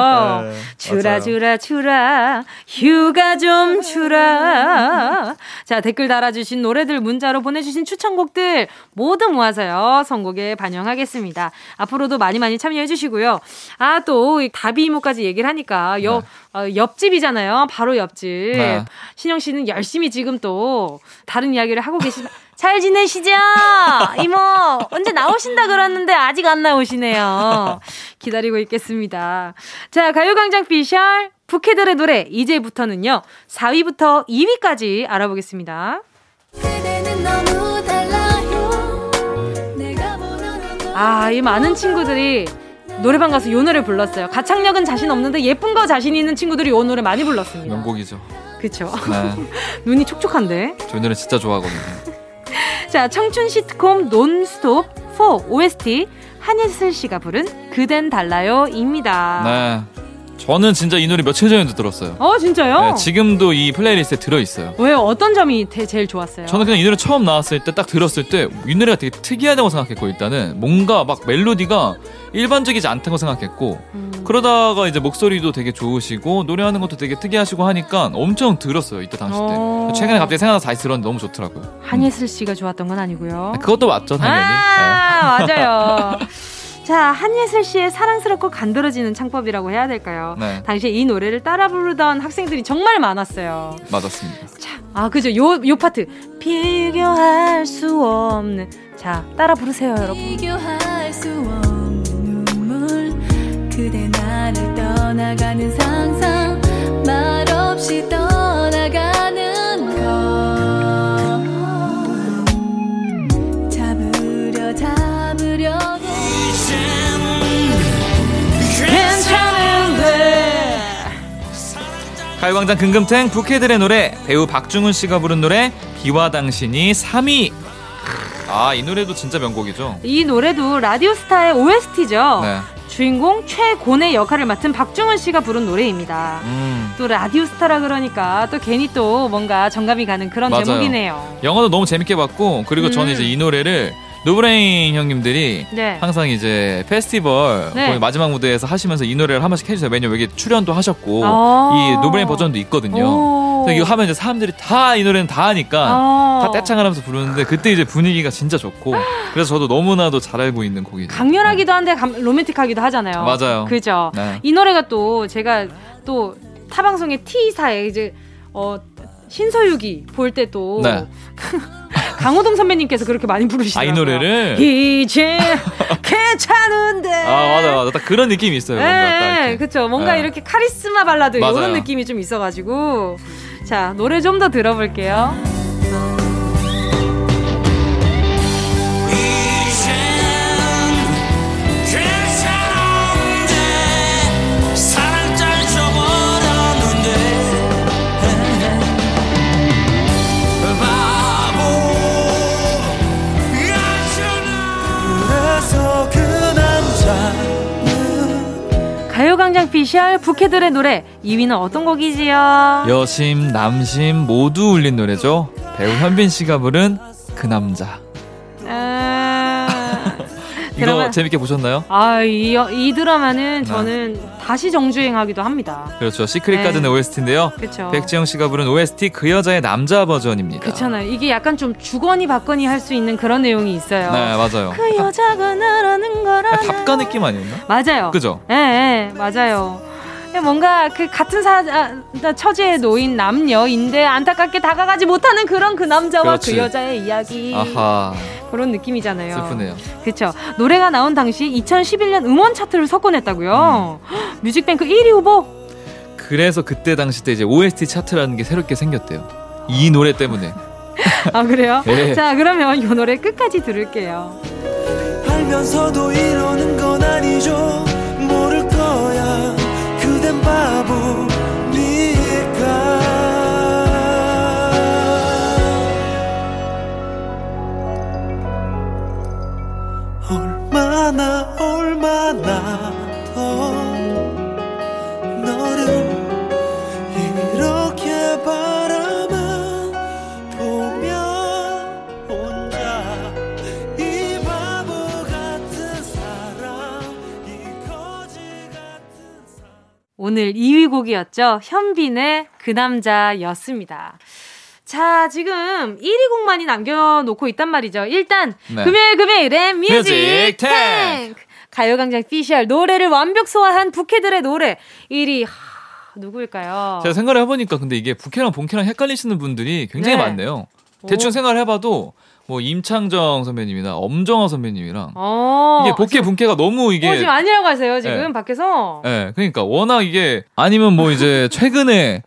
네, 주라 주라 주라 휴가 좀 주라. 자 댓글 달아 주신 노래들 문자로 보내 주신 추천곡들 모두 모아서요. 선곡에 반영하 하겠습니다. 앞으로도 많이 많이 참여해 주시고요. 아, 또 다비 이모까지 얘기를 하니까 옆, 네. 어, 옆집이잖아요. 바로 옆집. 네. 신영 씨는 열심히 지금 또 다른 이야기를 하고 계시다. 잘 지내시죠? 이모, 언제 나오신다 그랬는데 아직 안 나오시네요. 기다리고 있겠습니다. 자, 가요광장 피셜, 부캐들의 노래, 이제부터는요, 4위부터 2위까지 알아보겠습니다. 아, 이 많은 친구들이 노래방 가서 요 노래 불렀어요. 가창력은 자신 없는데 예쁜 거 자신 있는 친구들이 요 노래 많이 불렀습니다. 명곡이죠. 그쵸. 네. 눈이 촉촉한데. 저 노래 진짜 좋아하거든요. 자, 청춘 시트콤 논스톱 4 OST 한예슬 씨가 부른 그댄 달라요입니다. 네. 저는 진짜 이 노래 며칠 전에도 들었어요. 어 진짜요? 네, 지금도 이 playlist에 들어 있어요. 왜요? 어떤 점이 대, 제일 좋았어요? 저는 그냥 이 노래 처음 나왔을 때 딱 들었을 때 이 노래가 되게 특이하다고 생각했고 일단은 뭔가 막 멜로디가 일반적이지 않다고 생각했고 음. 그러다가 이제 목소리도 되게 좋으시고 노래하는 것도 되게 특이하시고 하니까 엄청 들었어요 이때 당시 때. 어. 최근에 갑자기 생각나서 다시 들었는데 너무 좋더라고요. 한예슬 씨가 좋았던 건 아니고요. 아, 그것도 맞죠 당연히. 아 네. 맞아요. 자, 한예슬 씨의 사랑스럽고 간드러지는 창법이라고 해야 될까요? 네. 당시에 이 노래를 따라 부르던 학생들이 정말 많았어요. 맞았습니다. 자, 아, 그죠. 요, 요 파트. 비교할 수 없는 자 따라 부르세요 여러분 비교할 수 없는 눈물 그대 나를 떠나가는 상상 말 가요광장 금금탱 부캐들의 노래 배우 박중훈 씨가 부른 노래 비와 당신이 3위 아 이 노래도 진짜 명곡이죠 이 노래도 라디오스타의 OST죠 네. 주인공 최곤의 역할을 맡은 박중훈 씨가 부른 노래입니다. 음. 또 라디오스타라 그러니까 또 괜히 또 뭔가 정감이 가는 그런 맞아요. 제목이네요. 영화도 너무 재밌게 봤고 그리고 음. 저는 이제 이 노래를 노브레인 형님들이 네. 항상 이제 페스티벌 네. 마지막 무대에서 하시면서 이 노래를 한 번씩 해주세요. 왜냐면 여기 출연도 하셨고 아~ 이 노브레인 버전도 있거든요. 이거 하면 이제 사람들이 다 이 노래는 다 하니까 아~ 다 떼창을 하면서 부르는데 그때 이제 분위기가 진짜 좋고 그래서 저도 너무나도 잘 알고 있는 곡이죠. 강렬하기도 한데 감, 로맨틱하기도 하잖아요. 맞아요. 그죠. 네. 이 노래가 또 제가 또 타방송의 T사에 이제 어 신서유기 볼 때도 네. 강호동 선배님께서 그렇게 많이 부르시더라고요. 아, 이 노래를 이제 괜찮은데. 아 맞아 맞아 딱 그런 느낌이 있어요. 네, 그렇죠. 뭔가 네. 이렇게 카리스마 발라드 맞아요. 이런 느낌이 좀 있어가지고 자 노래 좀 더 들어볼게요. 가요광장 피셜 부캐들의 노래 2위는 어떤 곡이지요? 여심 남심 모두 울린 노래죠. 배우 현빈 씨가 부른 그 남자. 이거 드라마... 재밌게 보셨나요? 아, 이, 이 드라마는 네. 저는 다시 정주행하기도 합니다. 그렇죠. 시크릿 네. 가든의 OST인데요. 그렇죠. 백지영 씨가 부른 OST 그 여자의 남자 버전입니다. 그렇잖아요. 이게 약간 좀 주거니 받거니 할 수 있는 그런 내용이 있어요. 네, 맞아요. 그 여자가 거라. 답가 느낌 아니었나? 맞아요. 그죠? 예, 네, 네, 맞아요. 뭔가 그 같은 사, 아, 처지에 놓인 남녀인데 안타깝게 다가가지 못하는 그런 그 남자와 그 그렇지. 그 여자의 이야기. 아하. 그런 느낌이잖아요. 슬프네요. 그렇죠. 노래가 나온 당시 2011년 음원 차트를 석권했다고요. 음. 뮤직뱅크 1위 후보. 그래서 그때 당시 때 이제 OST 차트라는 게 새롭게 생겼대요. 이 노래 때문에. 아 그래요? 네. 자 그러면 이 노래 끝까지 들을게요. 알면서도 이러는 건 아니죠. 모를 거야. 그댄 바보니까. 얼마나 얼마나 더 오늘 2위 곡이었죠. 현빈의 그 남자였습니다. 자, 지금 1위 곡만이 남겨놓고 있단 말이죠. 일단, 네. 금요일 금요일엔 뮤직, 뮤직 탱크! 가요광장 피셜 노래를 완벽 소화한 부캐들의 노래 1위. 하, 누구일까요? 제가 생각을 해보니까 근데 이게 부캐랑 본캐랑 헷갈리시는 분들이 굉장히 네. 많네요. 대충 오. 생각을 해봐도 뭐 임창정 선배님이나 엄정화 선배님이랑 어, 이게 복캐 분캐가 너무 이게 어, 지금 아니라고 하세요 지금 네. 밖에서 네 그러니까 워낙 이게 아니면 뭐 이제 최근에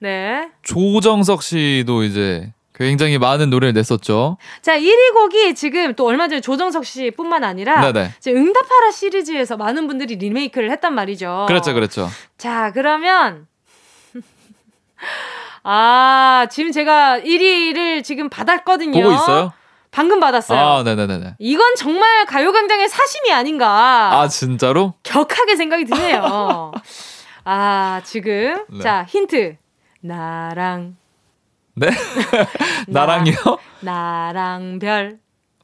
네. 조정석 씨도 이제 굉장히 많은 노래를 냈었죠. 자, 1위 곡이 지금 또 얼마 전에 조정석 씨뿐만 아니라 네네. 이제 응답하라 시리즈에서 많은 분들이 리메이크를 했단 말이죠. 그렇죠, 그렇죠. 자, 그러면 아, 지금 제가 1위를 지금 받았거든요. 보고 있어요? 방금 받았어요. 아, 네네네. 이건 정말 가요광장의 사심이 아닌가. 아, 진짜로? 격하게 생각이 드네요. 아, 지금. 네. 자, 힌트. 나랑 네? 나랑요? 나, 나랑 별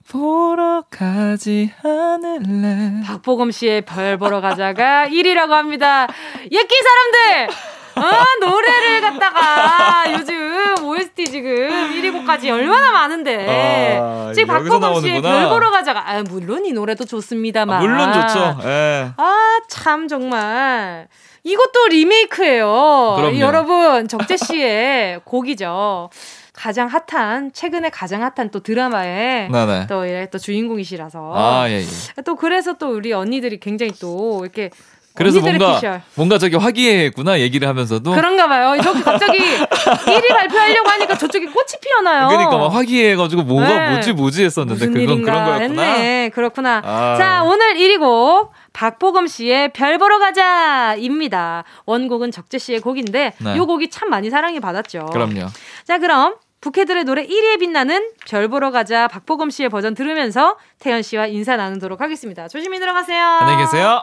보러 가지 않을래 박보검 씨의 별 보러 가자가 1위라고 합니다. 예끼 사람들! 아, 노래를 갖다가 요즘 OST 지금 1위 곡까지 얼마나 많은데. 아, 지금 박보검 씨의 별 보러 가자가. 아, 물론 이 노래도 좋습니다만. 아, 물론 좋죠. 예. 아, 참, 정말. 이것도 리메이크예요. 그럼요. 여러분, 적재 씨의 곡이죠. 가장 핫한 최근에 가장 핫한 또 드라마에 네네. 또, 예, 또 주인공이시라서 아, 예, 예. 또 그래서 또 우리 언니들이 굉장히 또 이렇게 그래서 뭔가 피셜. 뭔가 저기 화기애애했구나 얘기를 하면서도 그런가 봐요. 저기 갑자기 1위 발표하려고 하니까 저쪽에 꽃이 피어나요. 그러니까 막 화기애애가지고 뭐가 네. 뭐지 뭐지 했었는데 그건 그런 거였구나. 했네. 그렇구나. 아. 자 오늘 1위 곡 박보검 씨의 별 보러 가자입니다. 원곡은 적재 씨의 곡인데 네. 이 곡이 참 많이 사랑이 받았죠. 그럼요. 자 그럼 부캐들의 노래 1위에 빛나는 별 보러 가자 박보검 씨의 버전 들으면서 태연 씨와 인사 나누도록 하겠습니다. 조심히 들어가세요. 안녕히 계세요.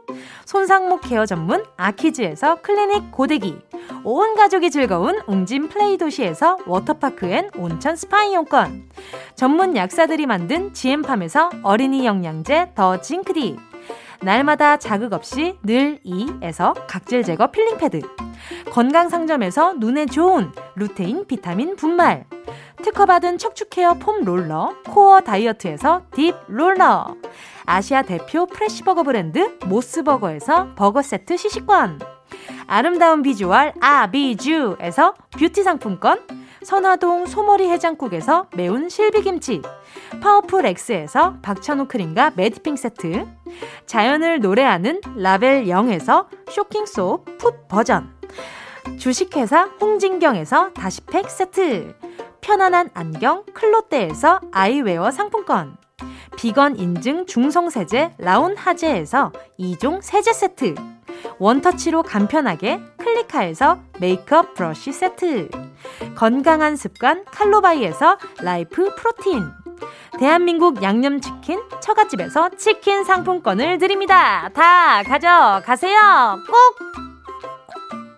손상모 care 전문 아키즈에서 클리닉 고데기 온 가족이 즐거운 웅진 플레이 도시에서 워터파크 and 온천 스파 이용권 전문 약사들이 만든 지엠팜에서 어린이 영양제 더 징크디 날마다 자극 없이 늘 이에서 각질 제거 peeling pad. 건강 상점에서 눈에 좋은 루테인 비타민 분말. 특허받은 척추 care foam roller 코어 다이어트에서 deep roller. 아시아 대표 fresh 버거 브랜드 모스버거에서 버거 세트 시식권. 아름다운 비주얼 아비주에서 뷰티 상품권 선화동 소머리 해장국에서 매운 실비김치 파워풀 X에서 박찬호 크림과 매디핑 세트 자연을 노래하는 라벨 0에서 쇼킹소 풋 버전 주식회사 홍진경에서 다시팩 세트 편안한 안경 클로떼에서 아이웨어 상품권 비건 인증 중성세제 라운 하제에서 2종 세제 세트 원터치로 간편하게 클리카에서 메이크업 브러쉬 세트 건강한 습관 칼로바이에서 라이프 프로틴 대한민국 양념치킨 처갓집에서 치킨 상품권을 드립니다. 다 가져가세요. 꼭!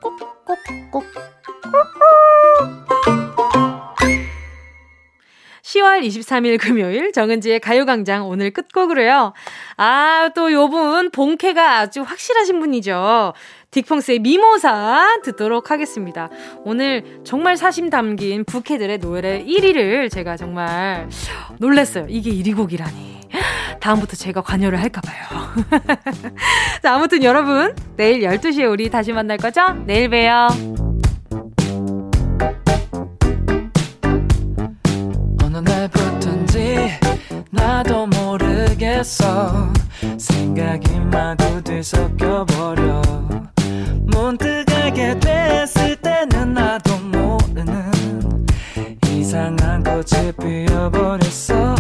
꼭, 꼭, 꼭, 꼭. 10월 23일 금요일 정은지의 가요광장 오늘 끝곡으로요. 아, 또 요분 본캐가 아주 확실하신 분이죠. 딕펑스의 미모사 듣도록 하겠습니다. 오늘 정말 사심 담긴 부캐들의 노래 1위를 제가 정말 놀랐어요. 이게 1위 곡이라니. 다음부터 제가 관여를 할까봐요. 자, 아무튼 여러분, 내일 12시에 우리 다시 만날 거죠? 내일 봬요. 나도 모르겠어. 생각이 마구 뒤섞여버려. 문득 알게 됐을 때는 나도 모르는 이상한 꽃이 피어버렸어